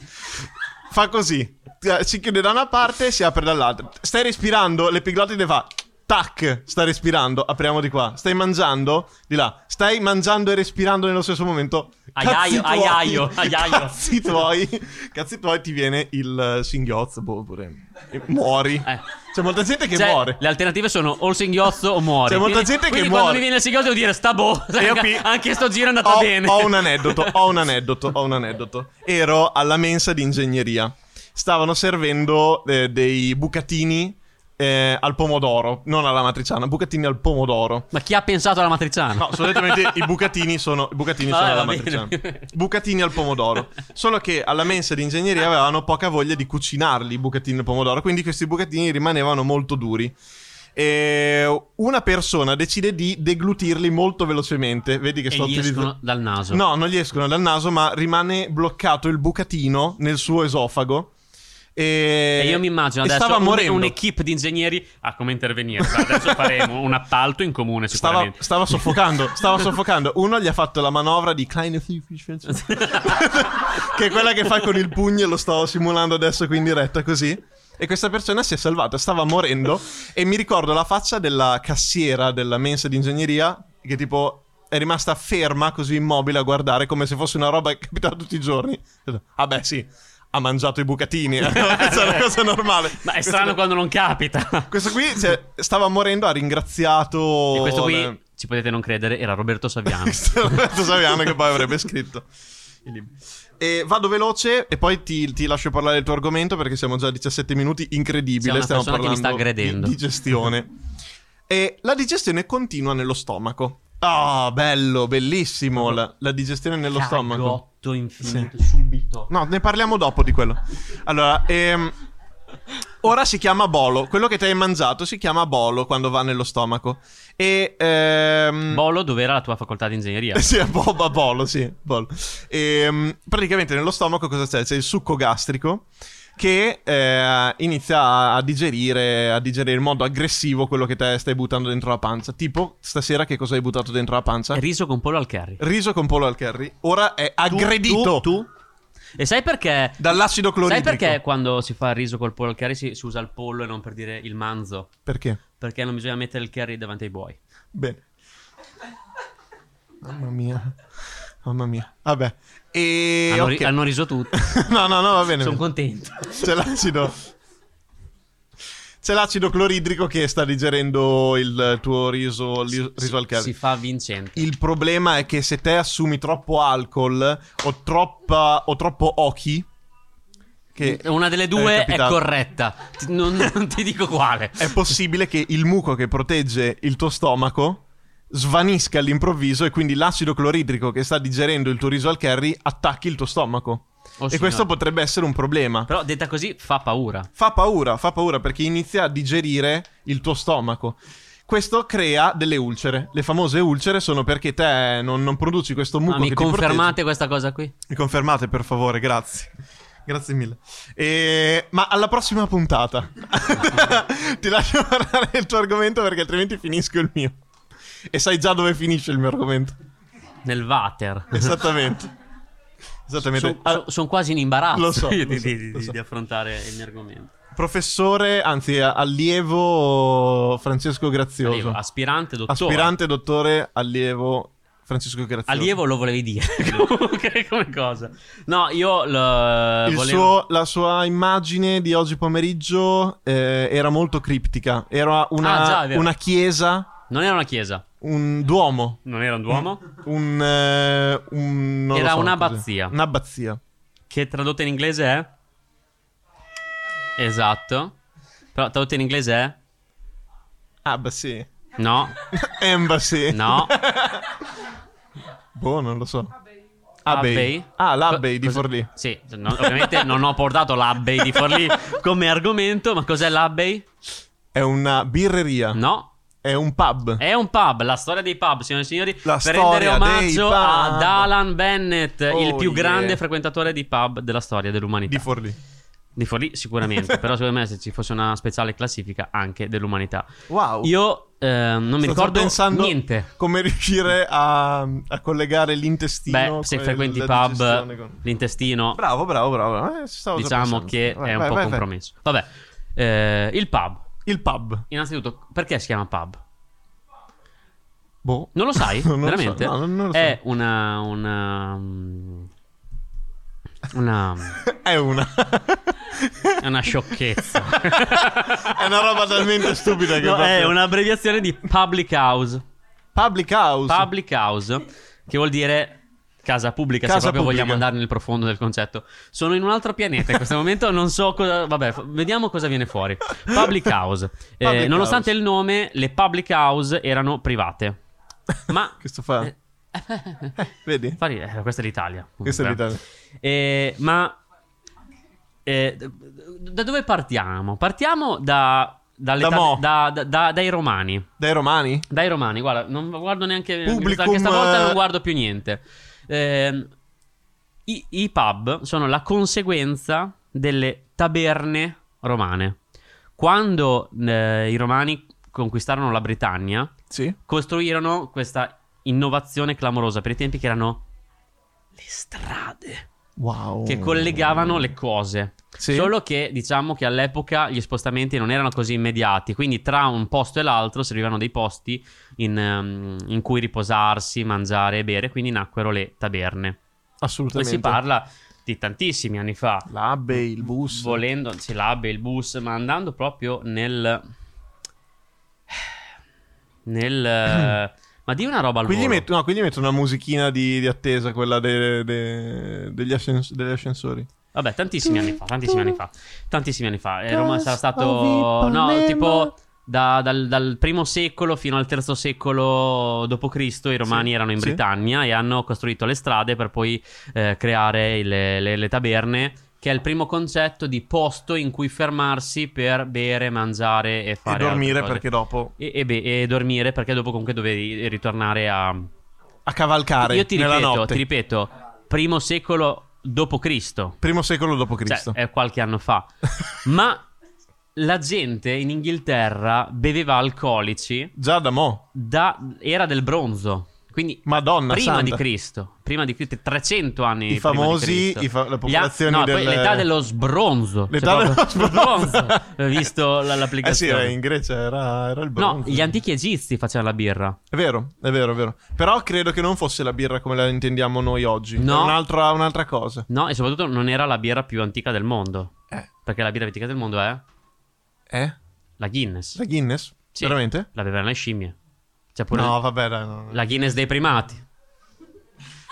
Speaker 3: Fa così. Si chiude da una parte e si apre dall'altra. Stai respirando, l'epiglottide fa Tac, sta respirando. Apriamo di qua. Stai mangiando? Di là. Stai mangiando e respirando nello stesso momento.
Speaker 2: Aiaio,
Speaker 3: tuoi.
Speaker 2: aiaio, aiaio.
Speaker 3: Cazzi tuoi. Cazzi tuoi ti viene il singhiozzo. Boh, pure. e muori.
Speaker 2: Eh.
Speaker 3: C'è molta gente che
Speaker 2: Cioè,
Speaker 3: muore.
Speaker 2: le alternative sono o il singhiozzo o muori.
Speaker 3: C'è molta
Speaker 2: Quindi-
Speaker 3: gente che
Speaker 2: quindi
Speaker 3: muore.
Speaker 2: quando mi viene il singhiozzo devo dire sta boh.
Speaker 3: Qui- (laughs)
Speaker 2: Anche sto giro è andata
Speaker 3: ho,
Speaker 2: bene.
Speaker 3: ho un aneddoto, ho un aneddoto, ho un aneddoto. Ero alla mensa di ingegneria. Stavano servendo eh, dei bucatini eh, al pomodoro, non alla matriciana, bucatini al pomodoro.
Speaker 2: Ma chi ha pensato alla matriciana?
Speaker 3: No, solitamente i (laughs) bucatini sono, i bucatini
Speaker 2: Vabbè,
Speaker 3: sono alla matriciana. Bucatini al pomodoro. Solo che alla mensa di ingegneria avevano poca voglia di cucinarli i bucatini al pomodoro, quindi questi bucatini rimanevano molto duri. E una persona decide di deglutirli molto velocemente. Vedi che
Speaker 2: E
Speaker 3: sto
Speaker 2: gli
Speaker 3: utilizzando.
Speaker 2: escono dal naso.
Speaker 3: No, non gli escono dal naso, ma rimane bloccato il bucatino nel suo esofago. E,
Speaker 2: E io mi immagino adesso
Speaker 3: stava
Speaker 2: un-
Speaker 3: morendo.
Speaker 2: un'equipe di ingegneri a come intervenire. Adesso faremo un appalto in comune
Speaker 3: Stava, stava soffocando, stava soffocando. Uno gli ha fatto la manovra di Kleine (laughs) che è quella che fa con il pugno e lo sto simulando adesso qui in diretta così. E questa persona si è salvata, stava morendo. E mi ricordo la faccia della cassiera della mensa di ingegneria che tipo è rimasta ferma così immobile a guardare come se fosse una roba che capitava tutti i giorni. Ah beh sì, ha mangiato i bucatini, (laughs) questa è una cosa normale.
Speaker 2: Ma è strano quando non capita.
Speaker 3: Questo qui cioè, stava morendo, ha ringraziato...
Speaker 2: E questo qui, ci potete non credere, era Roberto Saviano. (laughs)
Speaker 3: questo Roberto Saviano che poi avrebbe scritto. E vado veloce e poi ti, ti lascio parlare del tuo argomento perché siamo già a 17 minuti, incredibile. Stiamo parlando di digestione. e la digestione continua nello stomaco. Ah, bello, bellissimo la, la digestione nello stomaco.
Speaker 2: Cagotto infinito, subito.
Speaker 3: No, ne parliamo dopo di quello. Allora, ehm, ora si chiama bolo. Quello che ti hai mangiato si chiama bolo quando va nello stomaco. E ehm,
Speaker 2: Bolo, dov'era la tua facoltà di ingegneria? (laughs)
Speaker 3: Sì, a bo- a bolo, sì, bolo. E, praticamente nello stomaco cosa c'è? C'è il succo gastrico che eh, inizia a, a digerire, a digerire in modo aggressivo quello che te stai buttando dentro la pancia. Tipo, stasera che cosa hai buttato dentro la pancia?
Speaker 2: Riso con pollo al curry.
Speaker 3: Riso con pollo al curry. Ora è aggredito
Speaker 2: Tu? tu? E sai perché?
Speaker 3: dall'acido
Speaker 2: Sai
Speaker 3: cloridrico.
Speaker 2: perché quando si fa il riso col pollo al curry si, si usa il pollo e non per dire il manzo?
Speaker 3: Perché?
Speaker 2: Perché non bisogna mettere il curry davanti ai buoi.
Speaker 3: Bene. Mamma mia. Mamma mia. Vabbè. E...
Speaker 2: hanno, ri-
Speaker 3: ok.
Speaker 2: hanno riso tutti. (laughs)
Speaker 3: no, no, no, va bene.
Speaker 2: Sono contento.
Speaker 3: C'è l'acido. C'è l'acido cloridrico che sta digerendo il tuo riso, li- riso al.
Speaker 2: Si fa vincente.
Speaker 3: Il problema è che se te assumi troppo alcol o, troppa, o troppo ochi, che
Speaker 2: Una delle due è,
Speaker 3: capitato.
Speaker 2: corretta. Non, non ti dico quale.
Speaker 3: è possibile che il muco che protegge il tuo stomaco svanisca all'improvviso e quindi l'acido cloridrico che sta digerendo il tuo riso al curry attacchi il tuo stomaco.
Speaker 2: Oh,
Speaker 3: e
Speaker 2: signore.
Speaker 3: questo potrebbe essere un problema.
Speaker 2: Però detta così fa paura.
Speaker 3: Fa paura, fa paura perché inizia a digerire il tuo stomaco. Questo crea delle ulcere. Le famose ulcere sono perché te non, non produci questo muco
Speaker 2: Ma mi
Speaker 3: che ti
Speaker 2: confermate questa cosa qui?
Speaker 3: Mi confermate, per favore, grazie. Grazie mille. E- Ma alla prossima puntata (laughs) (laughs) ti lascio parlare del tuo argomento perché altrimenti finisco il mio. E sai già dove finisce il mio argomento.
Speaker 2: Nel water.
Speaker 3: Esattamente. (laughs) Esattamente.
Speaker 2: Sono
Speaker 3: Ah,
Speaker 2: quasi in imbarazzo
Speaker 3: Lo so, (laughs)
Speaker 2: di,
Speaker 3: lo so,
Speaker 2: di-
Speaker 3: lo
Speaker 2: di-
Speaker 3: so.
Speaker 2: di affrontare il mio argomento.
Speaker 3: professore, anzi allievo Francesco Grazioso.
Speaker 2: Allievo, aspirante, dottore.
Speaker 3: Aspirante dottore allievo Francesco Grazioso.
Speaker 2: Allievo lo volevi dire (laughs) comunque come cosa. No, io lo
Speaker 3: Il
Speaker 2: volevo...
Speaker 3: suo- la sua immagine di oggi pomeriggio eh, era molto criptica. Era una,
Speaker 2: Ah, già,
Speaker 3: una chiesa,
Speaker 2: Non era una chiesa,
Speaker 3: un duomo,
Speaker 2: non era un duomo,
Speaker 3: un... eh, un- non lo
Speaker 2: Era
Speaker 3: so
Speaker 2: un'abbazia.
Speaker 3: cos'è. Un'abbazia.
Speaker 2: che tradotto in inglese è... Esatto. Però tradotto in inglese è...
Speaker 3: Ah, beh sì.
Speaker 2: No, (laughs)
Speaker 3: Embassy.
Speaker 2: no. (laughs)
Speaker 3: Boh, non lo so.
Speaker 2: Abbey.
Speaker 3: Abbey. Ah, l'Abbey di
Speaker 2: cosa-
Speaker 3: Forlì.
Speaker 2: Sì, no, ovviamente non ho portato l'Abbey di Forlì (laughs) come argomento, ma cos'è l'Abbey?
Speaker 3: È una birreria.
Speaker 2: No,
Speaker 3: È un pub.
Speaker 2: È un pub, la storia dei pub, signore e signori.
Speaker 3: La
Speaker 2: per rendere omaggio ad Alan Bennett,
Speaker 3: Oh,
Speaker 2: il più
Speaker 3: yeah.
Speaker 2: grande frequentatore di pub della storia dell'umanità.
Speaker 3: Di Forlì.
Speaker 2: Di Forlì sicuramente, (laughs) però secondo me se ci fosse una speciale classifica anche dell'umanità.
Speaker 3: Wow.
Speaker 2: Io eh, non mi
Speaker 3: Sto
Speaker 2: ricordo
Speaker 3: pensando
Speaker 2: niente.
Speaker 3: come riuscire a, a collegare l'intestino.
Speaker 2: Beh, se frequenti pub,
Speaker 3: con-
Speaker 2: l'intestino,
Speaker 3: Bravo, bravo, bravo. Eh,
Speaker 2: diciamo che
Speaker 3: Vai,
Speaker 2: è un
Speaker 3: vai,
Speaker 2: po'
Speaker 3: vai.
Speaker 2: compromesso. Vabbè, eh, il pub.
Speaker 3: Il pub.
Speaker 2: Innanzitutto, perché si chiama pub?
Speaker 3: Boh.
Speaker 2: Non lo sai? (laughs)
Speaker 3: Non lo so.
Speaker 2: Veramente?
Speaker 3: No, non- lo so.
Speaker 2: È una. una. Una. (laughs)
Speaker 3: È una. (laughs)
Speaker 2: È una sciocchezza.
Speaker 3: è una roba talmente stupida che
Speaker 2: No,
Speaker 3: proprio-
Speaker 2: è un'abbreviazione di public house.
Speaker 3: Public house.
Speaker 2: Public house, che vuol dire casa pubblica,
Speaker 3: Casa
Speaker 2: se proprio
Speaker 3: pubblica.
Speaker 2: vogliamo andare nel profondo del concetto. Sono in un altro pianeta in questo momento, non so cosa... Vabbè, vediamo cosa viene fuori. Public house. (laughs) Eh,
Speaker 3: Public
Speaker 2: nonostante
Speaker 3: house.
Speaker 2: il nome, le public house erano private. Ma... (laughs)
Speaker 3: Questo fa.
Speaker 2: Eh, (laughs)
Speaker 3: Vedi?
Speaker 2: fa ridere, eh, questa è l'Italia.
Speaker 3: Questa è l'Italia.
Speaker 2: Eh, ma eh, da dove partiamo? Partiamo da,
Speaker 3: Da mo.
Speaker 2: da- da- da- dai romani.
Speaker 3: Dai romani?
Speaker 2: Dai romani, guarda, non guardo neanche
Speaker 3: Publicum,
Speaker 2: anche stavolta non guardo più niente. Ehm, i, I pub sono la conseguenza delle taberne romane. Quando eh, i romani conquistarono la Britannia,
Speaker 3: Sì.
Speaker 2: costruirono questa innovazione clamorosa per i tempi che erano le strade
Speaker 3: Wow.
Speaker 2: che collegavano le cose.
Speaker 3: Sì.
Speaker 2: Solo che diciamo che all'epoca gli spostamenti non erano così immediati, quindi tra un posto e l'altro servivano dei posti in, ehm, in cui riposarsi, mangiare e bere, quindi nacquero le taberne.
Speaker 3: Assolutamente.
Speaker 2: si parla di tantissimi anni fa.
Speaker 3: L'abbe, il bus.
Speaker 2: Volendo, sì, l'abbe, il bus, ma andando proprio nel... Nel... (clears throat) ma di una roba al
Speaker 3: Quindi
Speaker 2: volo.
Speaker 3: metto, no, quindi metto una musichina di, di attesa, quella de- de- degli, ascens- degli ascensori.
Speaker 2: Vabbè, tantissimi anni fa, tantissimi anni fa. Tantissimi anni fa. Eh, Roma sarà stato. No, tipo. da- dal, dal primo secolo fino al terzo secolo d.C. i romani
Speaker 3: Sì,
Speaker 2: erano in
Speaker 3: sì.
Speaker 2: Britannia e hanno costruito le strade per poi eh, creare le, le- le taberne, che è il primo concetto di posto in cui fermarsi per bere, mangiare e
Speaker 3: E
Speaker 2: fare
Speaker 3: dormire
Speaker 2: altre cose.
Speaker 3: perché dopo.
Speaker 2: E, e be- e dormire perché dopo comunque dovevi ritornare a.
Speaker 3: A cavalcare
Speaker 2: Io ti
Speaker 3: nella
Speaker 2: ripeto,
Speaker 3: notte.
Speaker 2: ti ripeto, primo secolo d.C.
Speaker 3: Primo secolo dopo
Speaker 2: Cioè,
Speaker 3: Cristo.
Speaker 2: è qualche anno fa. (laughs) Ma la gente in Inghilterra beveva alcolici
Speaker 3: Già da mo.
Speaker 2: da era del bronzo. Quindi
Speaker 3: Madonna
Speaker 2: prima
Speaker 3: santa.
Speaker 2: di Cristo. Prima di Cristo, 300 anni
Speaker 3: I famosi- i fa- le
Speaker 2: Gli a- no,
Speaker 3: del-
Speaker 2: l'età dello sbronzo.
Speaker 3: L'età
Speaker 2: Cioè,
Speaker 3: dello sbronzo.
Speaker 2: Ho (laughs) visto la-
Speaker 3: Eh sì,
Speaker 2: l'applicazione.
Speaker 3: eh, in Grecia era, era il
Speaker 2: no,
Speaker 3: bronzo.
Speaker 2: gli antichi egizi facevano la birra.
Speaker 3: È vero, è vero, è vero. Però credo che non fosse la birra come la intendiamo noi oggi.
Speaker 2: No.
Speaker 3: Era un'altra, un'altra cosa.
Speaker 2: No, e soprattutto non era la birra più antica del mondo.
Speaker 3: Eh.
Speaker 2: Perché la birra più antica del mondo è
Speaker 3: Eh?
Speaker 2: la Guinness.
Speaker 3: La Guinness?
Speaker 2: Sì.
Speaker 3: Veramente?
Speaker 2: La bevevano le scimmie. C'è pure
Speaker 3: No, vabbè, dai. no.
Speaker 2: la Guinness dei primati.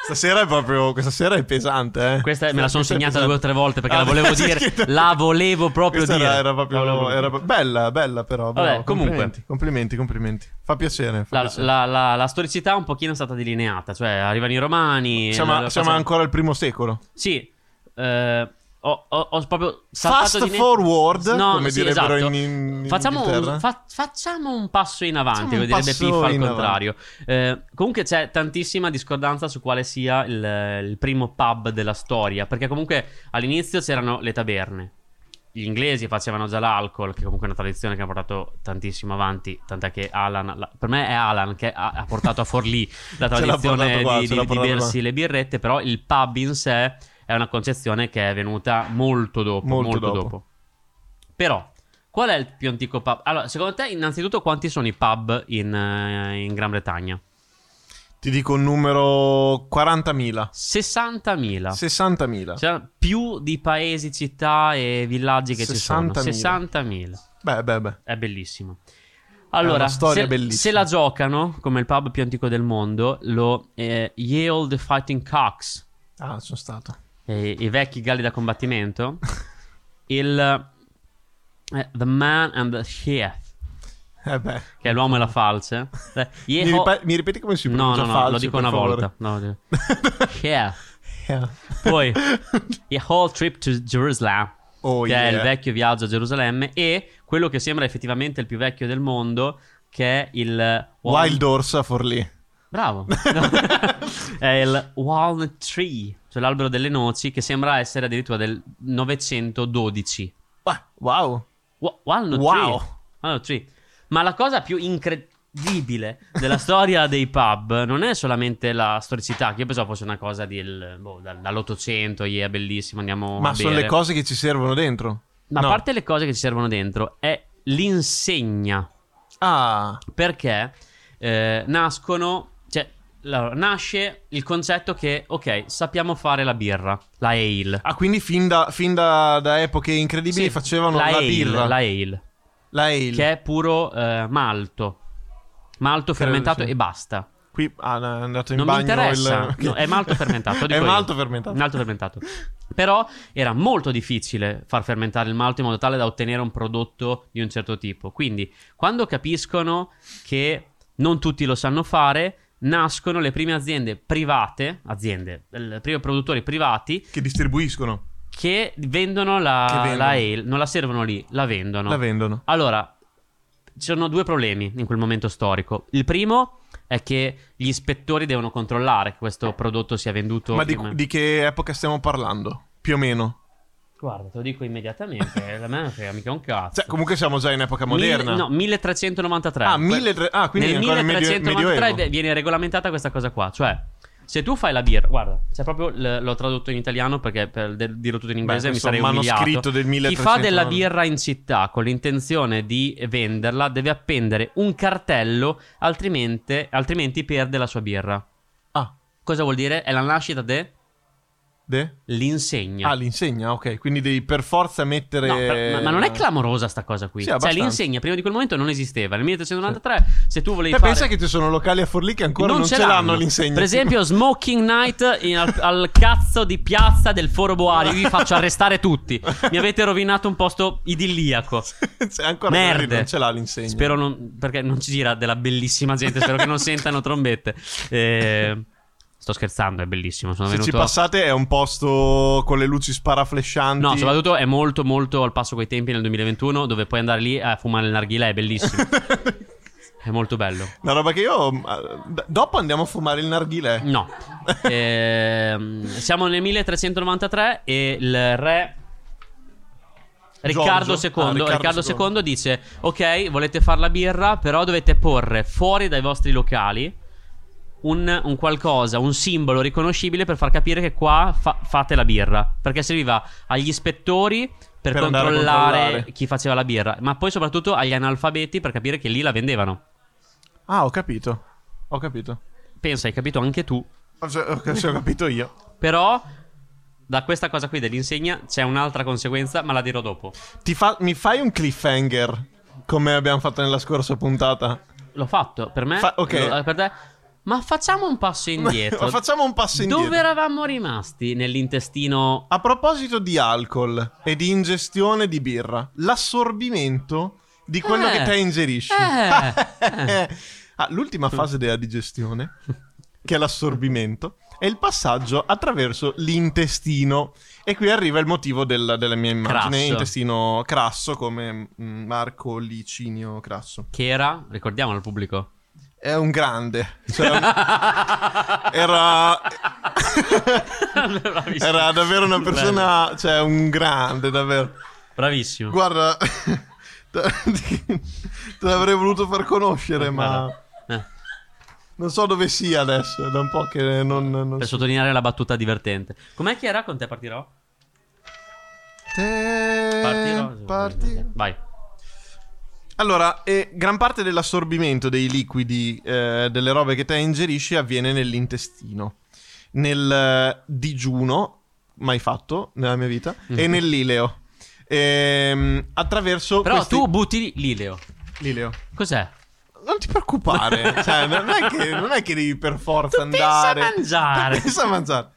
Speaker 3: Stasera è proprio. Questa sera è pesante, eh.
Speaker 2: Questa me la sono segnata due o tre volte perché
Speaker 3: Ah,
Speaker 2: la volevo (laughs) dire. La volevo proprio
Speaker 3: Questa
Speaker 2: dire.
Speaker 3: Era, era proprio.
Speaker 2: Volevo
Speaker 3: era bella, bella, però.
Speaker 2: Vabbè,
Speaker 3: bravo,
Speaker 2: comunque.
Speaker 3: Complimenti, complimenti, complimenti. Fa piacere. Fa
Speaker 2: La,
Speaker 3: piacere.
Speaker 2: la- la- la storicità un pochino è stata delineata. Cioè, arrivano i romani.
Speaker 3: siamo siamo ancora al primo secolo.
Speaker 2: Sì. eh, ho, ho- ho proprio saltato
Speaker 3: Fast
Speaker 2: di ne-
Speaker 3: forward,
Speaker 2: No,
Speaker 3: come
Speaker 2: sì,
Speaker 3: direbbero
Speaker 2: esatto.
Speaker 3: in, in
Speaker 2: Facciamo un, fa- facciamo un passo in avanti, come direbbe Piffa al contrario. Eh, comunque c'è tantissima discordanza su quale sia il, il primo pub della storia, perché comunque all'inizio c'erano le taberne. Gli inglesi facevano già l'alcol, che comunque è una tradizione che ha portato tantissimo avanti, tant'è che Alan, la- per me è Alan che ha, ha portato a Forlì la (laughs) tradizione
Speaker 3: qua,
Speaker 2: di, di- di bersi le birrette, però il pub in sé è una concezione che è venuta molto dopo,
Speaker 3: Molto
Speaker 2: molto,
Speaker 3: dopo.
Speaker 2: dopo. Però, qual è il più antico pub? Allora, secondo te, innanzitutto, quanti sono i pub in, eh, in Gran Bretagna?
Speaker 3: Ti dico un numero 40.000.
Speaker 2: 60.000.
Speaker 3: 60.000.
Speaker 2: Cioè, più di paesi, città e villaggi che ci sono.
Speaker 3: 60.000.
Speaker 2: 60.000.
Speaker 3: Beh, beh, beh.
Speaker 2: È bellissimo. Allora, se, se la giocano come il pub più antico del mondo, lo eh, Yale The Fighting Cocks,
Speaker 3: Ah, sono stato.
Speaker 2: Eh, i vecchi galli da combattimento, (laughs) il eh, The Man and the Chef,
Speaker 3: Eh
Speaker 2: che è l'uomo e la falce. (laughs)
Speaker 3: Mi, ripe- mi ripeti come si
Speaker 2: No,
Speaker 3: pronuncia
Speaker 2: no, no,
Speaker 3: falce,
Speaker 2: lo dico una
Speaker 3: favore?
Speaker 2: volta. No, (laughs) Chef.
Speaker 3: Yeah.
Speaker 2: Poi, A Whole Trip to Jerusalem.
Speaker 3: Oh,
Speaker 2: che
Speaker 3: yeah.
Speaker 2: è il vecchio viaggio a Gerusalemme, e quello che sembra effettivamente il più vecchio del mondo, che è il
Speaker 3: Wild Horse Forlì.
Speaker 2: Bravo. è il Walnut Tree, cioè l'albero delle noci, che sembra essere addirittura del 912.
Speaker 3: Wa- Wow.
Speaker 2: Wa- Walnut
Speaker 3: Wow.
Speaker 2: Tree. Walnut Tree. Ma la cosa più incredibile della storia (laughs) dei pub non è solamente la storicità, che io pensavo fosse una cosa del, boh, dal- dall'Ottocento, yeah, bellissimo, andiamo
Speaker 3: Ma sono le cose che ci servono dentro.
Speaker 2: Ma
Speaker 3: No.
Speaker 2: a parte le cose che ci servono dentro, è l'insegna.
Speaker 3: Ah,
Speaker 2: Perché eh, nascono. Allora, nasce il concetto che, ok, sappiamo fare la birra, la ale.
Speaker 3: ah, quindi fin da, fin da, da epoche incredibili
Speaker 2: Sì,
Speaker 3: facevano la,
Speaker 2: ale,
Speaker 3: birra.
Speaker 2: La ale,
Speaker 3: La ale.
Speaker 2: che è puro eh, malto. Malto
Speaker 3: Credo
Speaker 2: fermentato
Speaker 3: sì.
Speaker 2: e basta.
Speaker 3: Qui ah, è andato in
Speaker 2: Non mi
Speaker 3: bagno
Speaker 2: interessa.
Speaker 3: il...
Speaker 2: No, è malto fermentato. (laughs) lo
Speaker 3: È
Speaker 2: dico io.
Speaker 3: malto fermentato.
Speaker 2: Malto fermentato. Però era molto difficile far fermentare il malto in modo tale da ottenere un prodotto di un certo tipo. Quindi, quando capiscono che non tutti lo sanno fare, nascono le prime aziende private, aziende, i primi produttori privati
Speaker 3: Che distribuiscono.
Speaker 2: che vendono la,
Speaker 3: Che vendono.
Speaker 2: la ale, non la servono lì, la vendono.
Speaker 3: La vendono.
Speaker 2: Allora, ci sono due problemi in quel momento storico. Il primo è che gli ispettori devono controllare che questo prodotto sia venduto.
Speaker 3: Ma di, di che epoca stiamo parlando? Più o meno.
Speaker 2: Guarda, te lo dico immediatamente. a me non frega mica un cazzo.
Speaker 3: Cioè, comunque siamo già in epoca moderna.
Speaker 2: Mille- no, 1393.
Speaker 3: Ah,
Speaker 2: Que-
Speaker 3: 1300 ah, quindi
Speaker 2: nel
Speaker 3: ancora medio-
Speaker 2: 1393
Speaker 3: medioevo.
Speaker 2: viene regolamentata questa cosa qua. Cioè, se tu fai la birra, guarda, c'è proprio l- l'ho tradotto in italiano perché per de- dirlo tutto in inglese
Speaker 3: Beh,
Speaker 2: mi sarei umiliato.
Speaker 3: manoscritto del
Speaker 2: Chi
Speaker 3: 1300
Speaker 2: fa della birra in città con l'intenzione di venderla deve appendere un cartello, altrimenti, altrimenti perde la sua birra.
Speaker 3: Ah,
Speaker 2: Cosa vuol dire? È la nascita de
Speaker 3: de?
Speaker 2: l'insegna.
Speaker 3: Ah, l'insegna, ok. Quindi devi per forza mettere...
Speaker 2: No, per- ma, non è clamorosa sta cosa qui.
Speaker 3: Sì,
Speaker 2: cioè, l'insegna prima di quel momento non esisteva. Nel 1393, se tu volevi
Speaker 3: Te
Speaker 2: fare...
Speaker 3: pensa che ci sono locali a Forlì che ancora non, ce l'hanno, l'insegna.
Speaker 2: Per esempio, (laughs) Smoking Night in- al, al cazzo di piazza del Foro Boari. Vi faccio (laughs) arrestare tutti. Mi avete rovinato un posto idilliaco. (laughs)
Speaker 3: Cioè, ancora
Speaker 2: Merde.
Speaker 3: non ce l'ha l'insegna.
Speaker 2: Spero non. Perché non ci gira della bellissima gente. Spero che non sentano trombette. Eh, sto scherzando, è bellissimo. Sono
Speaker 3: Se
Speaker 2: venuto.
Speaker 3: ci passate è un posto con le luci sparaflescianti.
Speaker 2: No, soprattutto è molto, molto al passo coi tempi nel 2021. Dove puoi andare lì a fumare il narghilè. È bellissimo. (laughs) è molto bello.
Speaker 3: Una roba che io... eh, d- Dopo andiamo a fumare il narghilè.
Speaker 2: No. (laughs) Ehm, siamo nel 1393 e il re Riccardo. II,
Speaker 3: Ah, Riccardo
Speaker 2: Riccardo.
Speaker 3: II
Speaker 2: dice: Ok, volete fare la birra, però dovete porre fuori dai vostri locali un, un qualcosa, un simbolo riconoscibile per far capire che qua fa- fate la birra. Perché serviva agli ispettori per,
Speaker 3: Per
Speaker 2: controllare,
Speaker 3: controllare.
Speaker 2: chi faceva la birra, ma poi soprattutto agli analfabeti per capire che lì la vendevano.
Speaker 3: Ah, ho capito. Ho capito.
Speaker 2: Pensa, hai capito anche tu.
Speaker 3: Ho, ho- capito io.
Speaker 2: Però da questa cosa qui dell'insegna c'è un'altra conseguenza, ma la dirò dopo.
Speaker 3: Ti fa- mi fai un cliffhanger come abbiamo fatto nella scorsa puntata?
Speaker 2: L'ho fatto per me.
Speaker 3: Fa- ok.
Speaker 2: lo- per te. Ma facciamo un passo (laughs) indietro.
Speaker 3: Facciamo un passo indietro.
Speaker 2: Dove eravamo rimasti nell'intestino?
Speaker 3: A proposito di alcol e di ingestione di birra, l'assorbimento di quello
Speaker 2: Eh.
Speaker 3: che te ingerisci.
Speaker 2: Eh. (laughs)
Speaker 3: Ah, l'ultima fase della digestione, che è l'assorbimento, è il passaggio attraverso l'intestino. E qui arriva il motivo del- della mia immagine:
Speaker 2: Crasso.
Speaker 3: intestino crasso, come mm, Marco Licinio Crasso.
Speaker 2: Che era? Ricordiamolo al pubblico.
Speaker 3: È un grande. Cioè, (laughs) era. Era davvero una persona. Cioè, un grande, davvero.
Speaker 2: Bravissimo.
Speaker 3: Guarda, (laughs) te l'avrei voluto far conoscere, ma
Speaker 2: Eh,
Speaker 3: non so dove sia adesso. Da un po' che non. non
Speaker 2: per
Speaker 3: so.
Speaker 2: sottolineare la battuta divertente. Com'è che era? Con te partirò?
Speaker 3: Te-
Speaker 2: Partirò.
Speaker 3: parti-
Speaker 2: Vai.
Speaker 3: Allora, eh, gran parte dell'assorbimento dei liquidi, eh, delle robe che te ingerisci, avviene nell'intestino. Nel eh, digiuno, mai fatto nella mia vita, e nell'ileo. Ehm, attraverso.
Speaker 2: Però
Speaker 3: questi-
Speaker 2: tu butti l'ileo.
Speaker 3: L'ileo.
Speaker 2: Cos'è?
Speaker 3: Non ti preoccupare, (laughs) cioè, non, è che, non è che devi per forza
Speaker 2: Tu pensa a
Speaker 3: andare.
Speaker 2: mangiare.
Speaker 3: Pensa a mangiare.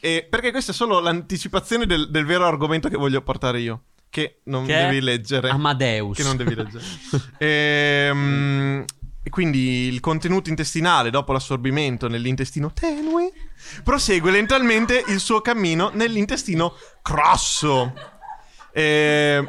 Speaker 3: E perché questa è solo l'anticipazione del, del vero argomento che voglio portare io. Che non
Speaker 2: Che
Speaker 3: devi leggere.
Speaker 2: Amadeus.
Speaker 3: Che non devi leggere. (laughs) Ehm, E quindi il contenuto intestinale, dopo l'assorbimento nell'intestino tenue, prosegue lentamente il suo cammino nell'intestino crosso. Ehm,